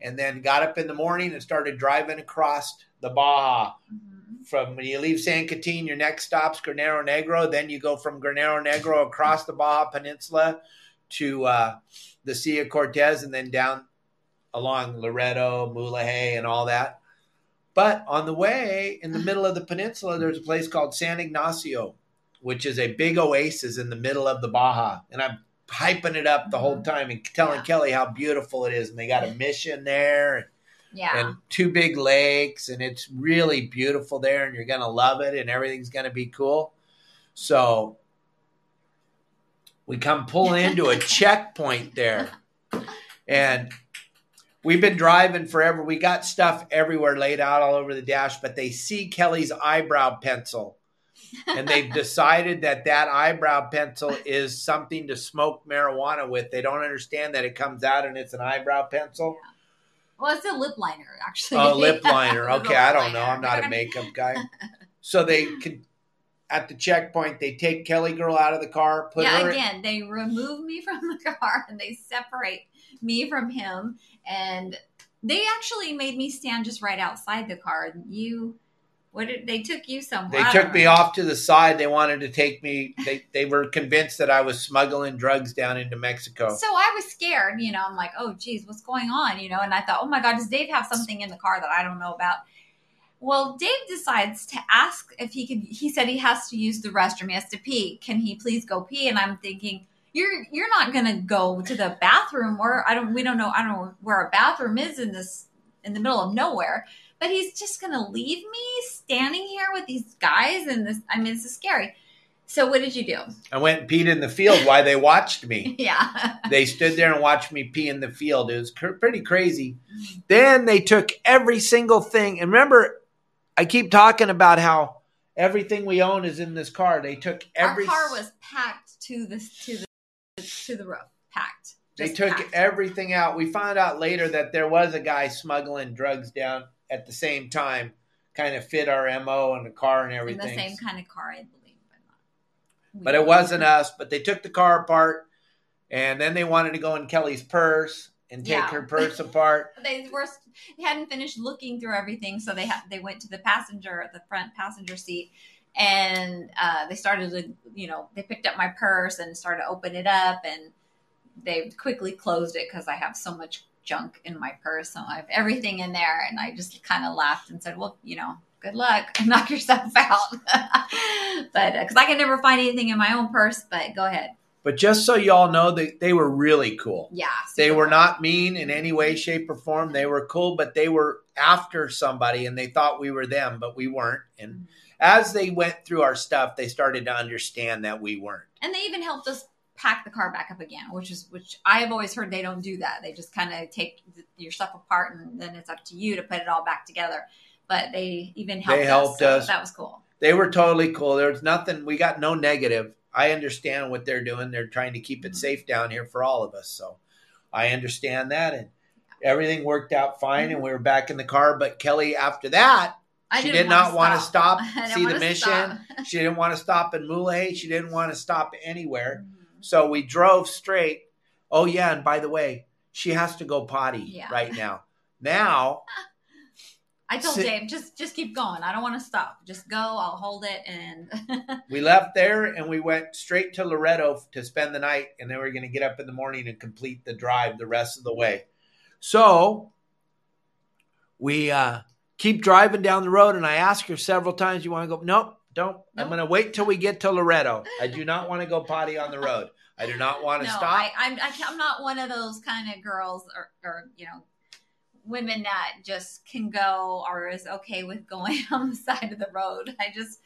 and then got up in the morning and started driving across the Baja.
Mhm.
From when you leave San Quintin, your next stop's Guerrero Negro. Then you go from Guerrero Negro across the Baja Peninsula to uh, the Sea of Cortez, and then down along Loreto, Mulegé, and all that. But on the way, in the middle of the peninsula, there's a place called San Ignacio, which is a big oasis in the middle of the Baja. And I'm hyping it up the whole time and telling
Yeah.
Kelly how beautiful it is. And they got a mission there
Yeah.
and two big lakes, and it's really beautiful there, and you're gonna love it, and everything's gonna be cool. So we come pulling [LAUGHS] into a checkpoint there, and we've been driving forever. We got stuff everywhere laid out all over the dash, but they see Kelly's eyebrow pencil. and they've [LAUGHS] decided that that eyebrow pencil is something to smoke marijuana with. They don't understand that it comes out and it's an eyebrow pencil.
Well, it's a lip liner, actually.
Oh, [LAUGHS] lip liner.
A
Okay, I don't know. I'm not a makeup guy. [LAUGHS] So they could at the checkpoint they take Kelly girl out of the car, put
yeah,
her
again, they remove me [LAUGHS] from the car and they separate me from him. And they actually made me stand just right outside the car. You, what did they took you somewhere?
they took me off to the side. They wanted to take me they they were convinced that I was smuggling drugs down into Mexico.
So I was scared, you know. I'm like, oh, geez, what's going on, you know? And I thought, oh my God, does Dave have something in the car that I don't know about? Well, Dave decides to ask if he could. He said he has to use the restroom. He has to pee. Can he please go pee? And I'm thinking, you're you're not gonna go to the bathroom, or I don't. We don't know. I don't know where a bathroom is in this in the middle of nowhere. But he's just gonna leave me standing here with these guys, and this. I mean, this is scary. So what did you do?
I went and peed in the field while they watched me. [LAUGHS]
Yeah.
They stood there and watched me pee in the field. It was cr- pretty crazy. Then they took every single thing. And remember, I keep talking about how everything we own is in this car. They took every
Our car was packed to the to the to the roof.
They took
packed.
everything out. We found out later that there was a guy smuggling drugs down at the same time, kind of fit our MO and the car and
in
everything.
the same kind of car, I believe, but.
But it wasn't us. But they took the car apart and then they wanted to go in Kelly's purse and take
Yeah.
her purse [LAUGHS] apart.
They were they hadn't finished looking through everything, so they had they went to the passenger the front passenger seat, and uh, they started to you know they picked up my purse and started to open it up, and they quickly closed it because I have so much junk in my purse, so I have everything in there, and I just kind of laughed and said, well, you know. Good luck, [LAUGHS] knock yourself out. [LAUGHS] but uh, because I can never find anything in my own purse, but go ahead.
But just so y'all know, they, they were really cool.
Yeah,
They were
cool.
not mean in any way, shape, or form. They were cool, but they were after somebody and they thought we were them, but we weren't. And mm-hmm. as they went through our stuff, they started to understand that we weren't.
and they even helped us pack the car back up again, which is which I have always heard they don't do that. They just kind of take th- your stuff apart and then it's up to you to put it all back together. But they even helped
They helped
us. so. That was cool.
They were totally cool. There was nothing, we got no negative. I understand what they're doing. They're trying to keep it safe down here for all of us. So I understand that. And everything worked out fine. And we were back in the car. But Kelly, after that,
I
she
didn't
not want
wanna
stop, [LAUGHS] see the mission. [LAUGHS] She didn't want to stop in Mule. She didn't want to stop anywhere.
Mhm.
So we drove straight. Oh yeah, and by the way, she has to go potty
Yeah.
right now. Now, [LAUGHS]
I told
Sit-
Dave, just just keep going. I don't want to stop. Just go. I'll hold it. And [LAUGHS]
we left there and we went straight to Loreto to spend the night, and then we are going to get up in the morning and complete the drive the rest of the way. So we uh, keep driving down the road, and I ask her several times, "You want to go?" Nope, don't. I'm going to wait till we get to Loreto. I do not want to go potty on the road. I do not want
no,
to stop.
I, I'm I, I'm not one of those kind of girls or, or you know women that just can go or is okay with going [LAUGHS] on the side of the road. I just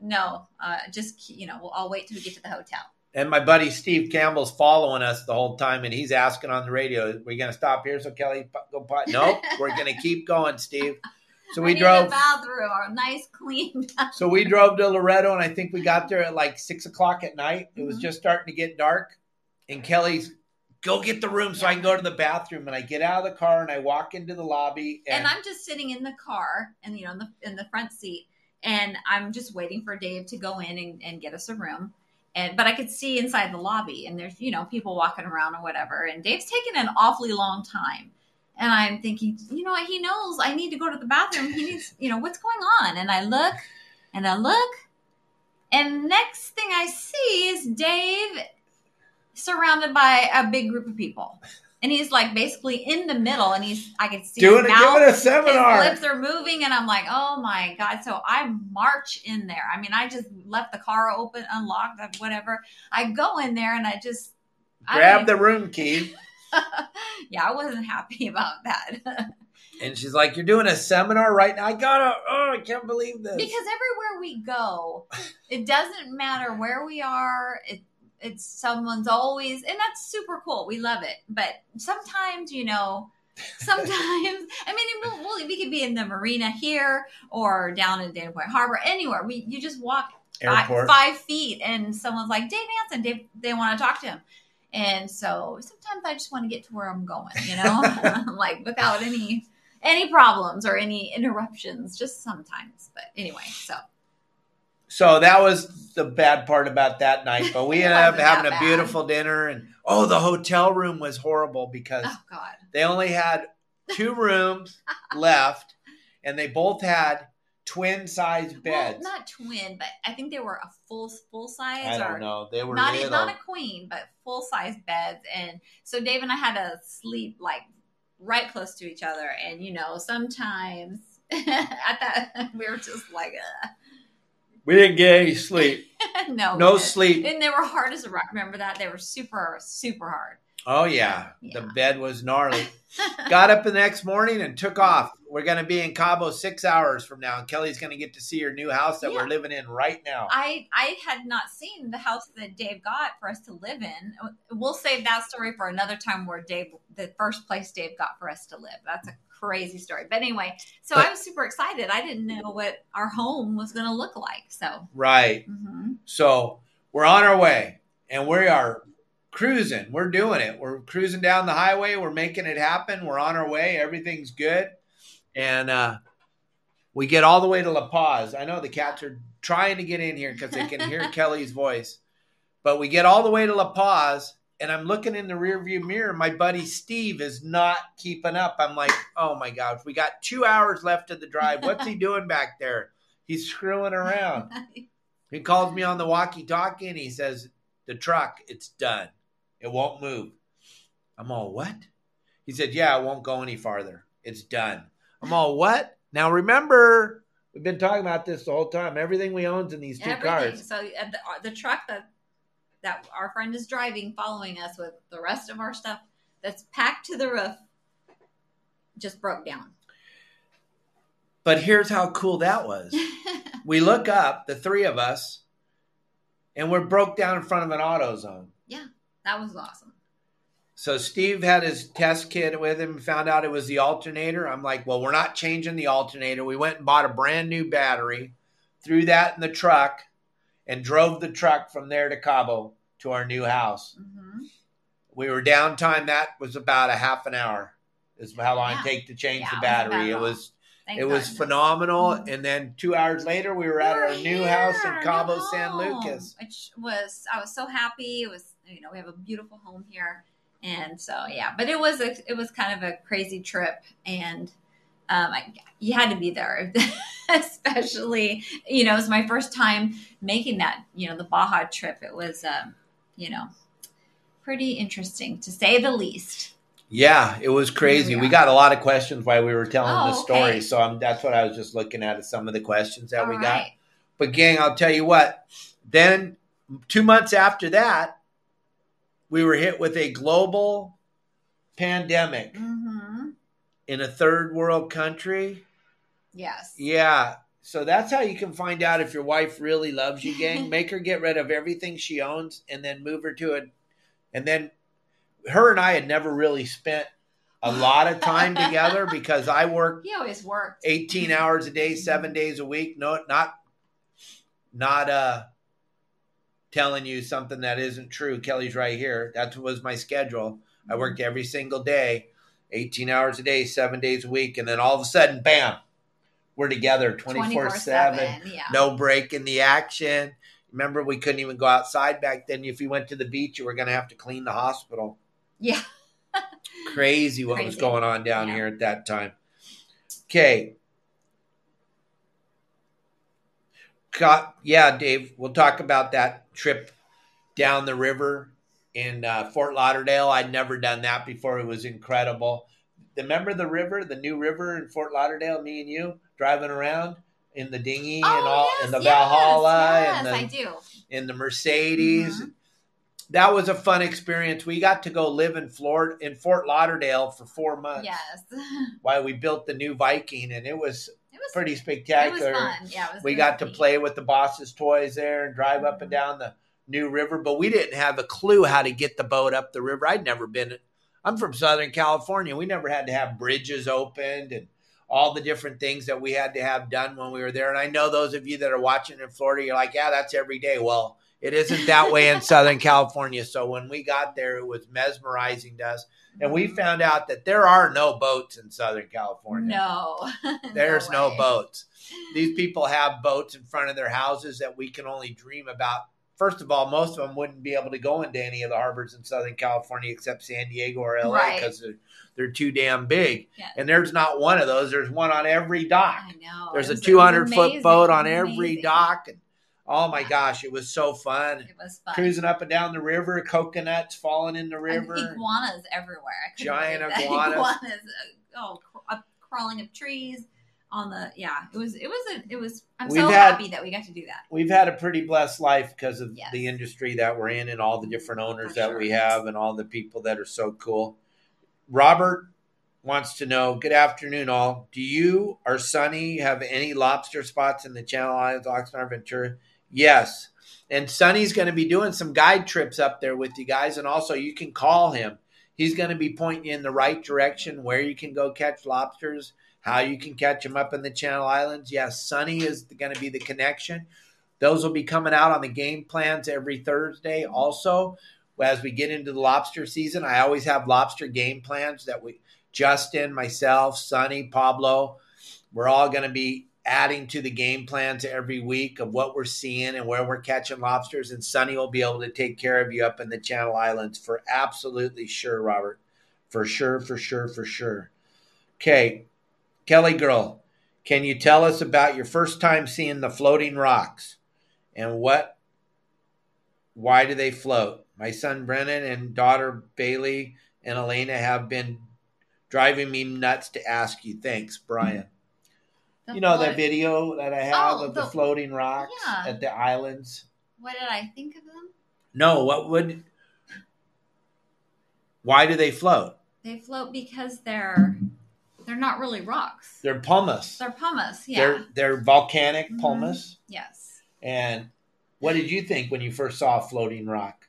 no, uh, just you know I'll wait till we get to the hotel.
And my buddy Steve Campbell's following us the whole time, and he's asking on the radio, "We're going to stop here so Kelly go pot?" Nope, we're going to keep going, Steve. So we drove.
bathroom or a nice clean. [LAUGHS]
So we drove to Loreto, and I think we got there at like six o'clock at night. It was
Mhm.
just starting to get dark, and Kelly's go get the room so I can go to the bathroom. And I get out of the car and I walk into the lobby, and,
and I'm just sitting in the car and you know in the in the front seat and I'm just waiting for Dave to go in and, and get us a room. And but I could see inside the lobby and there's you know people walking around or whatever. And Dave's taking an awfully long time. And I'm thinking, you know what? He knows I need to go to the bathroom. He needs, you know, what's going on? And I look and I look. And next thing I see is Dave surrounded by a big group of people. And he's like basically in the middle, and he's I can see
Doing
his mouth,
giving a
his lips are moving, and I'm like, oh my god! So I march in there. I mean, I just left the car open, unlocked, whatever. I go in there, and I just I
Grab
even-
the room key. [LAUGHS] [LAUGHS]
yeah, I wasn't happy [LAUGHS] about that
And she's like, You're doing a seminar right now? I gotta, oh, I can't believe this.
because everywhere we go, it doesn't matter where we are. It, it's someone's always, and that's super cool. We love it. But sometimes, you know, sometimes [LAUGHS] I mean, we'll, we'll, we could be in the marina here or down in Dana Point Harbor, anywhere. We you just walk five,
Airport.
five feet, and someone's like Dave Hansen. Dave, they want to talk to him. And so sometimes I just want to get to where I'm going, you know, [LAUGHS] like without any any problems or any interruptions, just sometimes. But anyway, so
So that was the bad part about that night. But we [LAUGHS] ended up having a beautiful dinner. And oh, the hotel room was horrible because
oh god,
they only had two rooms left and they both had twin sized
well,
beds.
not twin, but I think they were a full full size
I don't know. They were
not
little.
not a queen, but full size beds. And so Dave and I had to sleep like right close to each other. And you know, sometimes [LAUGHS] at that [LAUGHS] we were just like,
we didn't get any sleep.
uh, [LAUGHS] no,
No sleep.
And they were hard as a rock. Remember that they were super super hard.
Oh yeah.
Yeah.
The bed was gnarly. [LAUGHS] Got up the next morning and took off. We're gonna be in Cabo six hours from now, and Kelly's gonna get to see her new house that
Yeah.
we're living in right now.
I I had not seen the house that Dave got for us to live in. We'll save that story for another time where Dave, the first place Dave got for us to live. That's a crazy story. But anyway, so I was super excited. I didn't know what our home was going to look like. So,
Right.
mhm.
So we're on our way and we are cruising. We're doing it. We're cruising down the highway. We're making it happen. We're on our way. Everything's good. And uh, we get all the way to La Paz. I know the cats are trying to get in here because they can hear [LAUGHS] Kelly's voice. But we get all the way to La Paz and I'm looking in the rearview mirror. My buddy Steve is not keeping up. I'm like, oh my gosh, we got two hours left of the drive. What's he doing back there? He's screwing around. [LAUGHS] He calls me on the walkie-talkie and he says, "The truck, it's done. It won't move." I'm all, "What?" He said, "Yeah, it won't go any farther. It's done." I'm all, "What?" Now remember, we've been talking about this the whole time. Everything we own's in these two
everything.
cars.
So uh, the, uh, the truck that that our friend is driving, following us with the rest of our stuff that's packed to the roof, just broke down.
But here's how cool that was. [LAUGHS] we look up, the three of us, and we're broke down in front of an AutoZone.
That was awesome.
So Steve had his test kit with him, found out it was the alternator. I'm like, well, we're not changing the alternator. We went and bought a brand new battery, threw that in the truck, and drove the truck from there to Cabo to our new house.
hmm
We were downtime. That was about a half an hour. Is how long
Yeah.
it take to change
Yeah,
the
it
battery. It was it was
goodness.
phenomenal.
Mhm.
And then two hours later, we were at
We were
our new house in Cabo San Lucas.
which was I was so happy. It was you know we have a beautiful home here, and so yeah. But it was a it was kind of a crazy trip, and um, I, you had to be there, [LAUGHS] especially you know it was my first time making that you know the Baja trip. It was um, you know pretty interesting to say the least.
Yeah, it was crazy.
We
We got a lot of questions while we were telling
Oh,
the story,
okay.
so I'm, that's what I was just looking at. Is some of the questions that
All
we got. But gang, I'll tell you what. Then two months after that, we were hit with a global pandemic
Mm-hmm.
in a third world country.
Yes.
Yeah. So that's how you can find out if your wife really loves you, gang. [LAUGHS] Make her get rid of everything she owns and then move her to it. And then her and I had never really spent a lot of time together [LAUGHS] because I worked
He always worked.
18 hours a day, seven days a week. No, not, not, uh, telling you something that isn't true. Kelly's right here. That was my schedule. I worked every single day, 18 hours a day, seven days a week. And then all of a sudden, bam, we're together 24 7.
Yeah.
No break in the action. Remember, we couldn't even go outside back then. If you went to the beach, you were going to have to clean the hospital.
Yeah. [LAUGHS]
Crazy what was going on down
Yeah.
here at that time. Okay. Got, yeah, Dave, we'll talk about that trip down the river in uh, Fort Lauderdale. I'd never done that before. It was incredible. Remember the river, the new river in Fort Lauderdale, me and you driving around in the dinghy and all
Oh, yes,
in the
yes,
Valhalla
yes,
and the
I do.
in the Mercedes.
Mhm.
That was a fun experience. We got to go live in Florida in Fort Lauderdale for four months
Yes, [LAUGHS]
while we built the new Viking, and it was
was
pretty
It was
spectacular.
fun. Yeah, it was,
We got to
neat.
play with the boss's toys there and drive up and mm-hmm. down the new river, but we didn't have a clue how to get the boat up the river. I'd never been. I'm from Southern California. We never had to have bridges opened and all the different things that we had to have done when we were there. And I know those of you that are watching in Florida, you're like, yeah, that's every day. Well, it isn't that way in Southern California. So when we got there, it was mesmerizing to us. And we found out that there are no boats in Southern California.
No, [LAUGHS]
There's no,
way.
boats. These people have boats in front of their houses that we can only dream about. First of all, most of them wouldn't be able to go into any of the harbors in Southern California except San Diego or LA
Right.
because they're, they're too damn big.
Yeah.
And there's not one of those. There's one on every dock.
I know.
There's a
was- it was
200 foot boat on
was
every dock. And oh my gosh, it was so fun.
It was fun.
Cruising up and down the river, coconuts falling in the
And
river.
iguanas everywhere.
Giant [LAUGHS] iguanas.
iguanas. uh, Oh, up, crawling up trees on the yeah. It was it was a, it was. I'm
We've
so
had-
happy that we got to do that.
we've had a pretty blessed life because of
Yes.
the industry that we're in and all the different owners that we have and all the people that are so cool. Robert wants to know Good afternoon, all. Do you or Sonny have any lobster spots in the Channel Islands, Oxnard, Ventura? Yes. And Sonny's going to be doing some guide trips up there with you guys. And also, you can call him. He's going to be pointing you in the right direction where you can go catch lobsters, how you can catch them up in the Channel Islands. Yes, Sonny is going to be the connection. Those will be coming out on the game plans every Thursday. Also, as we get into the lobster season, I always have lobster game plans that we, Justin, myself, Sonny, Pablo, we're all going to be adding to the game plans every week of what we're seeing and where we're catching lobsters. And Sonny will be able to take care of you up in the Channel Islands for absolutely sure, Robert. For sure, for sure, for sure. Okay, Kelly girl, can you tell us about your first time seeing the floating rocks and what why do they float? My son Brennan and daughter Bailey and Elena have been driving me nuts to ask you. Thanks, Brian.
The
you know the
float-
video that I have
Oh,
of the,
the-
floating rocks
yeah.
at the islands?
What did I think of them?
No, what would why do they float?
They float because they're they're not really rocks.
They're pumice.
They're pumice. Yeah.
They're they're volcanic
Mhm.
pumice.
yes.
And what did you think when you first saw a floating rock?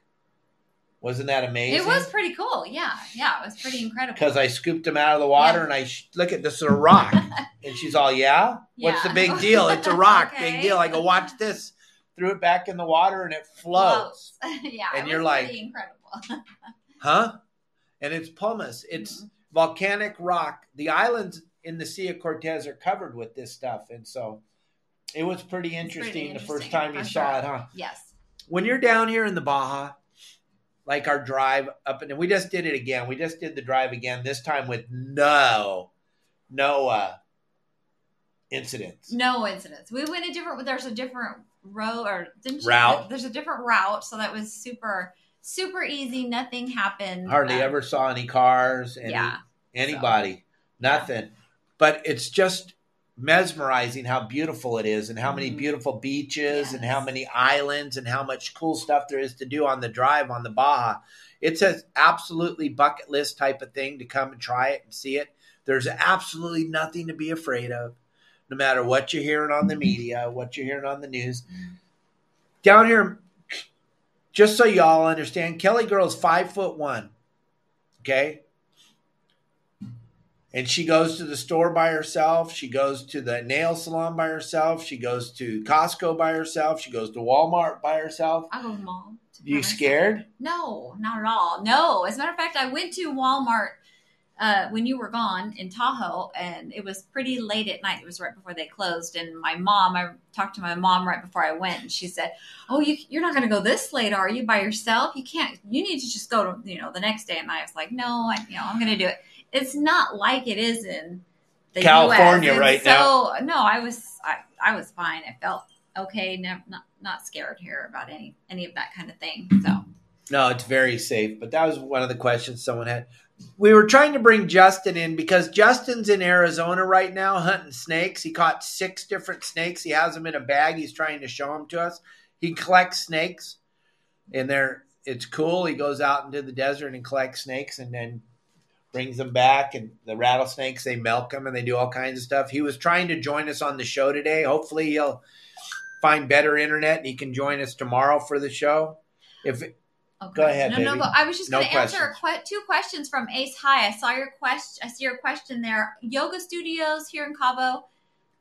Wasn't that amazing?
It was pretty cool. Yeah. Yeah. It was pretty incredible.
because I scooped them out of the water
Yeah.
and I sh- look at this is a rock, [LAUGHS] and she's all, "Yeah, what's the big deal? It's a rock, [LAUGHS] big deal." I go, "Watch [LAUGHS] this." Threw it back in the water and it floats,
yeah.
And you're like-
incredible.
huh? And it's pumice. It's mm-hmm. volcanic rock. The islands in the Sea of Cortez are covered with this stuff, and so it was pretty interesting, the first time you
for
saw it, huh?
yes.
when you're down here in the Baja, like our drive up and we just did it again. We just did the drive again, this time with no, no uh, incidents.
No incidents. We went a different. There's a different row or didn't you-
Route.
There's a different route, so that was super super easy. Nothing happened.
Hardly
Um,
ever saw any cars, any
Yeah.
anybody, nothing. But it's just mesmerizing how beautiful it is and how many
Mhm.
beautiful beaches and how many islands and how much cool stuff there is to do on the drive on the Baja. It's an absolutely bucket list type of thing to come and try it and see it. There's absolutely nothing to be afraid of, no matter what you're hearing on the media, what you're hearing on the news. Down here, just so y'all understand, Kelly Girl's five foot one. Okay. And she goes to the store by herself. She goes to the nail salon by herself. She goes to Costco by herself. She goes to Walmart by herself.
I go mom. to
You
myself.
scared?
No, not at all. No. As a matter of fact, I went to Walmart uh, when you were gone in Tahoe, and it was pretty late at night. It was right before they closed, and my mom. I talked to my mom right before I went, and she said, "Oh, you, you're not going to go this late, are you? By yourself? You can't. You need to just go to you know the next day." And I was like, "No, I, you know, I'm going to do it." It's not like it is in the
California
US.
right
now. so, no, I was I, I was fine. I felt okay. Never, not not scared here about any any of that kind of thing. So.
No, it's very safe. But that was one of the questions someone had. We were trying to bring Justin in because Justin's in Arizona right now hunting snakes. He caught six different snakes. He has them in a bag. He's trying to show them to us. He collects snakes, and they're it's cool. He goes out into the desert and collects snakes, and then brings them back. And the rattlesnakes, they milk them, and they do all kinds of stuff. He was trying to join us on the show today. Hopefully, he'll find better internet and he can join us tomorrow for the show. If
Okay.
Go ahead,
No, no,
baby.
go. I was just
No
going to answer que- two questions from Ace High. I saw your question. I see your question there. Yoga studios here in Cabo.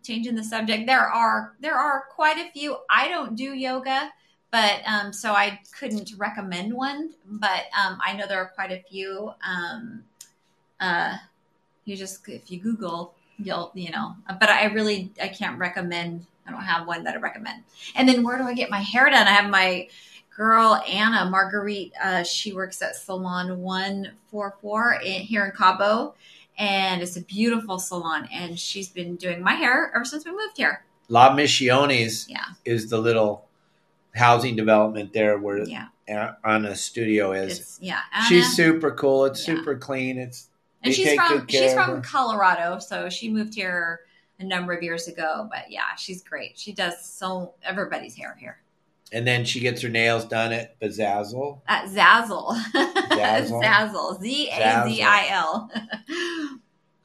Changing the subject, there are there are quite a few. I don't do yoga, but um, so I couldn't recommend one. But um, I know there are quite a few. Um, uh, you just if you Google, you'll you know. But I really I can't recommend. I don't have one that I recommend. And then where do I get my hair done? I have my girl Anna Marguerite. Uh, she works at Salon One Four Four here in Cabo, and it's a beautiful salon. And she's been doing my hair ever since we moved here.
La Missiones
Yeah,
is the little housing development there where
yeah,
Anna studio is.
it's yeah. Anna,
She's super cool. It's
Yeah.
super clean. It's
and
they
she's from she's from. Colorado, so she moved here a number of years ago. But yeah, she's great. She does so everybody's hair here
and then she gets her nails done at Bezazzle.
at Zazil. [LAUGHS]
Zazil.
Zazil. Z A Z I L.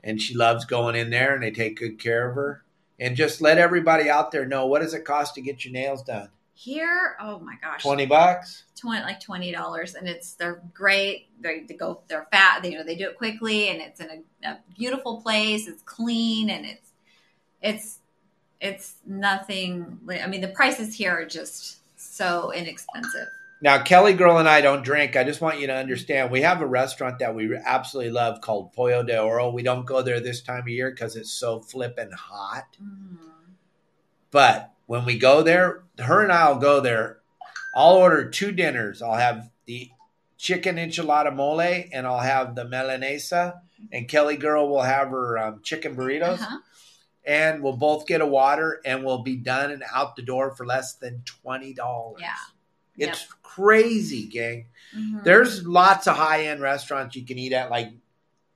and she loves going in there and they take good care of her. And just let everybody out there know what does it cost to get your nails done?
Here, oh my gosh,
20 bucks?
20 like twenty dollars and it's they're great they, they go they're fat they, you know they do it quickly and it's in a, a beautiful place it's clean and it's it's it's nothing i mean the prices here are just so inexpensive
Now, Kelly Girl and I don't drink. I just want you to understand we have a restaurant that we absolutely love called Pollo de Oro. We don't go there this time of year because it's so flippin' hot. Mm-hmm. But when we go there, her and I will go there. I'll order two dinners. I'll have the chicken enchilada mole and I'll have the milanesa. And Kelly Girl will have her um, chicken burritos.
uh-huh.
And we'll both get a water and we'll be done and out the door for less than $20.
yeah
It's crazy, gang.
Mhm.
There's lots of high end restaurants you can eat at, like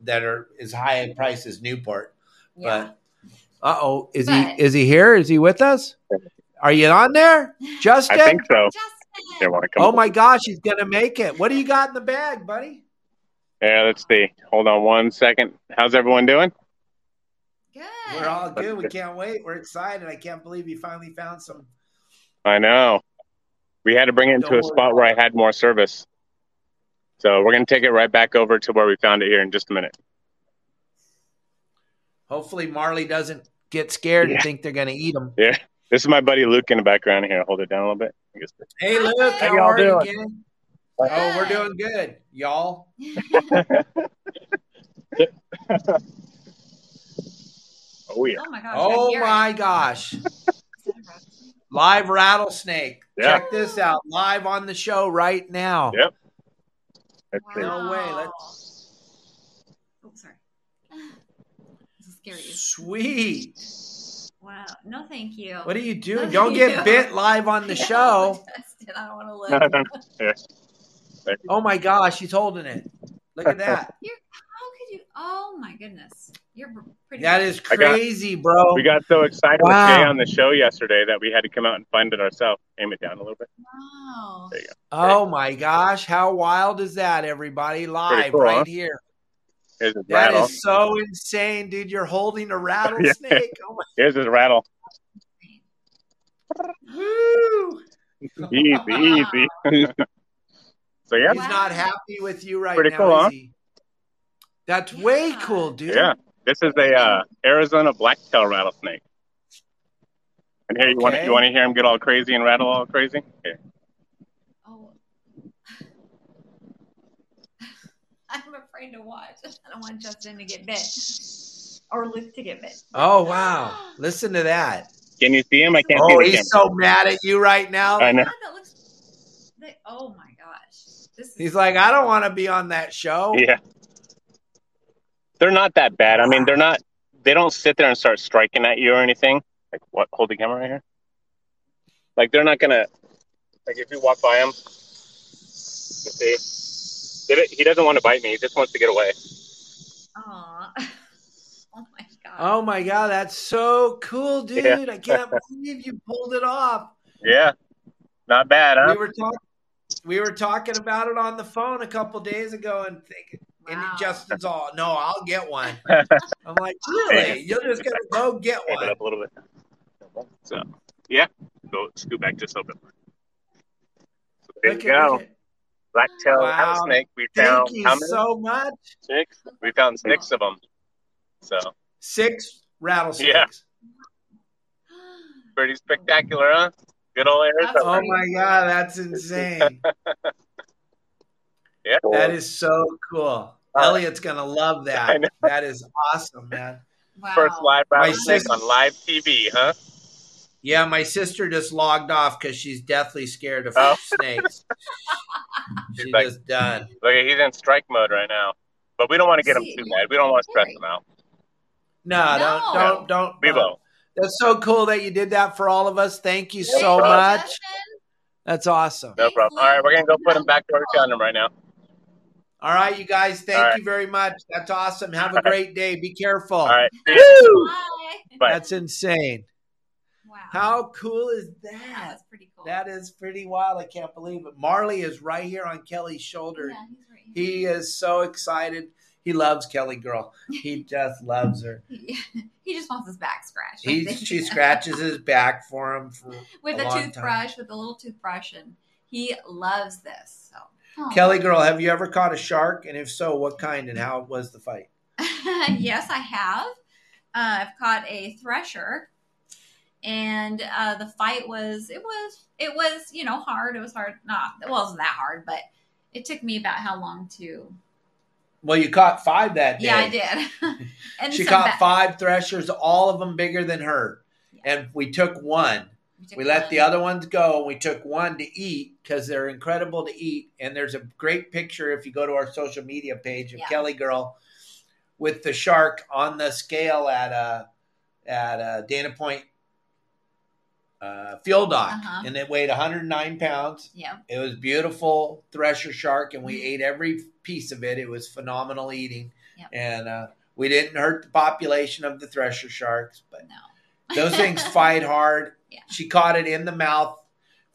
that are as high a price as Newport.
yeah.
But uh oh, is
But-
he is he here? Is he with us? Are you on there, Justin?
I think so.
Justin!
Want to come.
Oh my gosh, he's gonna make it. What do you got in the bag, buddy?
Yeah, let's see. Hold on one second. How's everyone doing?
good
We're all good. We can't wait. We're excited. I can't believe you finally found some.
I know. We had to bring it into
Don't
a spot where I had more service. So we're going to take it right back over to where we found it here in just a minute.
Hopefully, Marley doesn't get scared and think they're gonna eat them.
Yeah. This is my buddy Luke in the background here. Hold it down a little bit. I guess-
Hey, Luke, how,
How y'all
are you,
doing?
Oh, we're doing good, y'all. [LAUGHS]
Oh, yeah.
oh my gosh
Oh
hear it.
my gosh. Live rattlesnake.
Yeah.
Check this out. Live on the show right now.
Yep. Let's see.
No way. Let's
oh sorry this is scary
sweet.
wow no thank you
What are you
No,
doing? Don't get
you.
bit live on the [LAUGHS] show.
I don't want to live.
Yeah.
Oh my gosh, he's holding it. Look at that. [LAUGHS]
You're, how could you? Oh my goodness, you're pretty.
That is
I got-
crazy, bro.
We got so excited
Wow.
with Jay on the show yesterday that we had to come out and find it ourselves. Aim it down a little bit.
Wow.
There you go.
Oh my gosh, how wild is that, everybody? Live
cool,
right
huh?
here.
Here's his
That
rattle.
is so insane, dude. You're holding a [LAUGHS] rattlesnake. Oh my
Here's his rattle.
woo.
Easy, easy. [LAUGHS] so yeah,
He's not happy with you right
Pretty
now,
cool,
is
huh?
he? That's way cool, dude.
yeah. This is a uh, Arizona blacktail rattlesnake. And here you want you want to hear him get all crazy and rattle all crazy? Here.
Oh. I'm afraid afraid to watch. [LAUGHS] I don't want Justin to get bit or Luke to get bit.
Oh wow! Listen to that.
Can you see him? I can't
Oh,
see
he's so mad at you right now.
I know.
God, that looks. They, oh my gosh! This is
He's like, I don't want to be on that show.
Yeah. They're not that bad. I mean, they're not. They don't sit there and start striking at you or anything. Like what? Hold the camera right here. Like they're not gonna. Like if you walk by them, you see, Did it- he doesn't want to bite me. He just wants to get away.
Aw. [LAUGHS] oh my god.
Oh my god, that's so cool, dude!
Yeah.
I can't believe you pulled it off.
Yeah. Not bad, huh?
We were talking. We were talking about it on the phone a couple days ago, and thinking, and
Wow.
Justin's all, "No, I'll get one." [LAUGHS] I'm like, "Really? You're just gonna go get
Hold it
one?"
up a little bit. So yeah, go scoot back just a little bit. So there
Look
you go.
look at-
Black-tailed
Wow.
rattlesnake. We found
Thank you
how many?
so much.
Six. We found six of them. So
Six rattlesnakes. Yeah.
pretty spectacular, huh? Good old Arizona.
Oh my god, that's insane. [LAUGHS]
Yeah.
That is so cool.
Uh,
Elliot's gonna love that. That is awesome, man.
wow.
First live
My
rattlesnake
sis-
on live TV, huh?
Yeah, my sister just logged off because she's deathly scared of
Oh.
snakes. [LAUGHS]
She's
She's
like-
just done.
Look, he's in strike mode right now. But we don't want to get him too mad. We don't want to stress him out.
No,
No.
don't, don't, don't.
We
don't.
won't.
That's so cool that you did that for all of us. Thank you so
you,
much. That's awesome.
No problem. All right, we're gonna go put him back to where we him right now.
All right, you guys. Thank
All right.
you very much. That's awesome. Have a great day. Be careful.
All right.
Bye.
Bye.
That's insane. How cool is
That
that?
was pretty cool.
That is pretty wild. I can't believe it. Marley is right here on Kelly's shoulder.
Yeah, he's right here.
He is so excited. He loves Kelly girl. He [LAUGHS] just loves her.
He, just wants his back scratched.
He she scratches his back for him for [LAUGHS]
with
a
a,
long time.
toothbrush, with a little toothbrush, and he loves this. So, Oh.
Kelly girl, have you ever caught a shark? And if so, what kind and how was the fight? [LAUGHS]
yes, I have. Uh, I've caught a thresher, and uh, the fight was it was it was you know hard. It was hard. Not it wasn't that hard, but it took me about how long to?
Well, you caught five that day.
Yeah, I did. [LAUGHS] and
She caught five threshers, all of them bigger than her. And we took one.
took
We let
one.
the other ones go. and We took one to eat because they're incredible to eat. And there's a great picture if you go to our social media page of
Yeah.
Kelly Girl with the shark on the scale at uh, at uh, Dana Point uh, Field Dock,
Uh-huh.
and it weighed 109 pounds.
Yeah,
It was beautiful thresher shark, and we ate every piece of it. It was phenomenal eating,
Yep.
and uh, we didn't hurt the population of the thresher sharks, but
no. [LAUGHS]
those things fight hard.
Yeah.
She caught it in the mouth,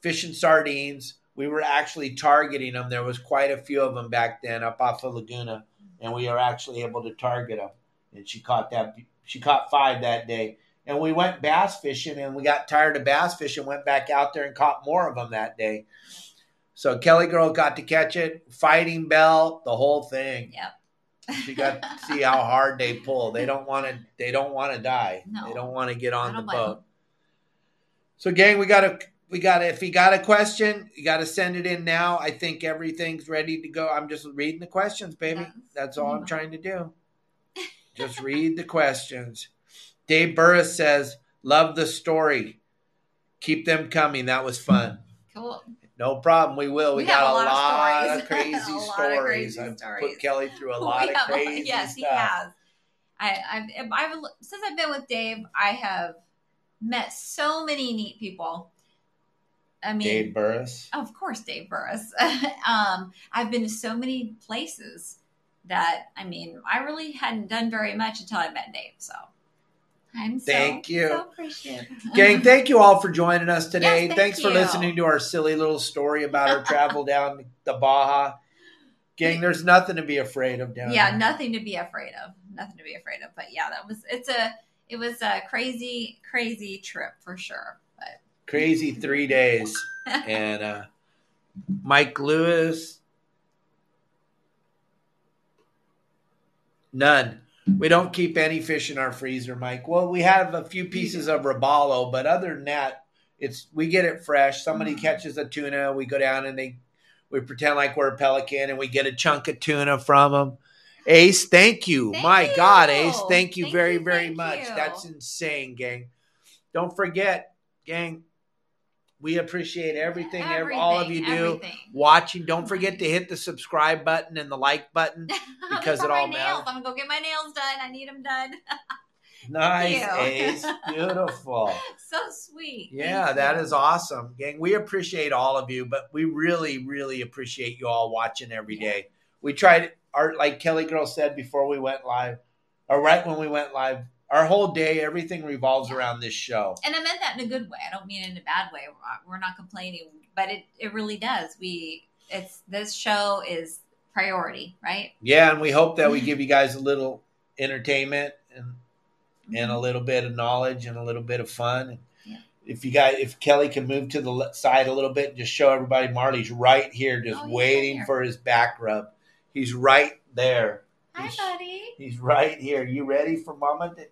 fishing sardines. We were actually targeting them. There was quite a few of them back then up off of Laguna, and we were actually able to target them. And she caught that. She caught five that day. And we went bass fishing, and we got tired of bass fishing. Went back out there and caught more of them that day. So Kelly girl got to catch it, fighting belt, the whole thing.
Yep.
She got to see how hard they pull. They don't want to. They don't want to die.
No.
They don't want to get on the boat. So, gang, we got to. We got. If you got a question, you got to send it in now. I think everything's ready to go. I'm just reading the questions, baby. That's all I'm trying to do. [LAUGHS] Just read the questions. Dave Burris says, "Love the story. Keep them coming. That was fun."
Cool.
No problem. We will. We,
We
got a
lot of
lot of [LAUGHS] [LAUGHS] crazy
A lot of
stories.
crazy
I've
stories.
put Kelly through a [LAUGHS] lot of crazy
yes,
stuff.
he has. I, I've, I've since I've been with Dave, I have met so many neat people. I mean,
Dave Burris.
of course, Dave Burris. um, I've been to so many places that I mean, I really hadn't done very much until I met Dave. So I'm so,
Thank you.
so appreciative.
Gang, [LAUGHS] thank you all for joining us today.
Yes, thank
Thanks for listening to our silly little story about our travel [LAUGHS] down the Baja. Gang, there's nothing to be afraid of down
yeah,
there.
nothing to be afraid of. Nothing to be afraid of. But yeah, that was it's a it was a crazy crazy trip for sure. But
Crazy three days. [LAUGHS] and uh, Mike Lewis. None. We don't keep any fish in our freezer, Mike. Well, we have a few pieces of robalo, but other than that, it's we get it fresh. Somebody
Mhm.
catches a tuna, we go down and they we pretend like we're a pelican and we get a chunk of tuna from them, Ace, thank you.
Thank
My
you.
God, Ace, thank you
Thank
very,
you,
very much.
you.
That's insane, gang. Don't forget, gang, we appreciate everything, ev- all of you do.
everything.
Watching, don't forget to hit the subscribe button and the like button. [LAUGHS] because it all matters.
I'm gonna go get my nails done. I need them done. [LAUGHS]
Nice. Ace. [LAUGHS] Beautiful.
so sweet.
Yeah,
Thank
that
you.
is awesome, gang. We appreciate all of you, but we really, really appreciate you all watching every day. We tried our like Kelly Girl said before we went live, or right when we went live. Our whole day, everything revolves
Yeah.
around this show.
And I meant that in a good way. I don't mean it in a bad way. We're- We're not complaining, but it, it really does. We it's this show is priority, right?
Yeah, and we hope that we give you guys a little entertainment and and a mm-hmm. little bit of knowledge and a little bit of fun.
Yeah.
If you guys, if Kelly can move to the side a little bit, and just show everybody Marley's right here, just
Oh,
waiting
right
for his back rub. He's right there.
Hi,
He's-
buddy.
He's right here. You ready for Mama? to-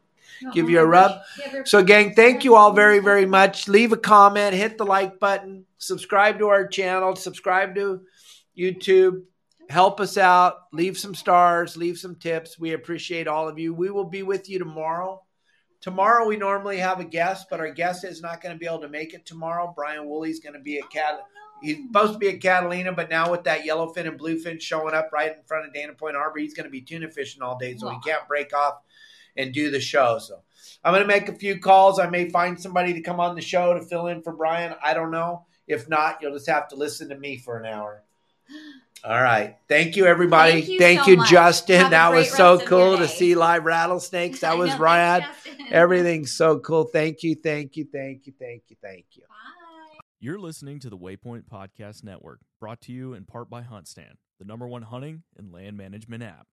give you a rub? So, gang, thank you all very, very much. Leave a comment, hit the like button, subscribe to our channel, subscribe to YouTube. Help us out. Leave some stars, leave some tips. We appreciate all of you. We will be with you tomorrow. Tomorrow, we normally have a guest, but our guest is not going to be able to make it tomorrow. Brian Woolley's going to be at Cat.
Oh,
He's supposed to be at Catalina, but now with that yellowfin and bluefin showing up right in front of Dana Point Harbor, he's going to be tuna fishing all day, so
Wow.
he can't break off and do the show. So I'm going to make a few calls. I may find somebody to come on the show to fill in for Brian. I don't know. If not, you'll just have to listen to me for an hour. [GASPS] All right. Thank you, everybody.
Thank you
Thank
so
you. Justin.
Have
that was so
rest of your
cool to see live rattlesnakes. [LAUGHS] That was
know,
rad. Everything's so cool. Thank you. Thank you. Thank you. Thank you. Thank you.
Bye.
You're listening to the Waypoint Podcast Network, brought to you in part by HuntStand, the number one hunting and land management app.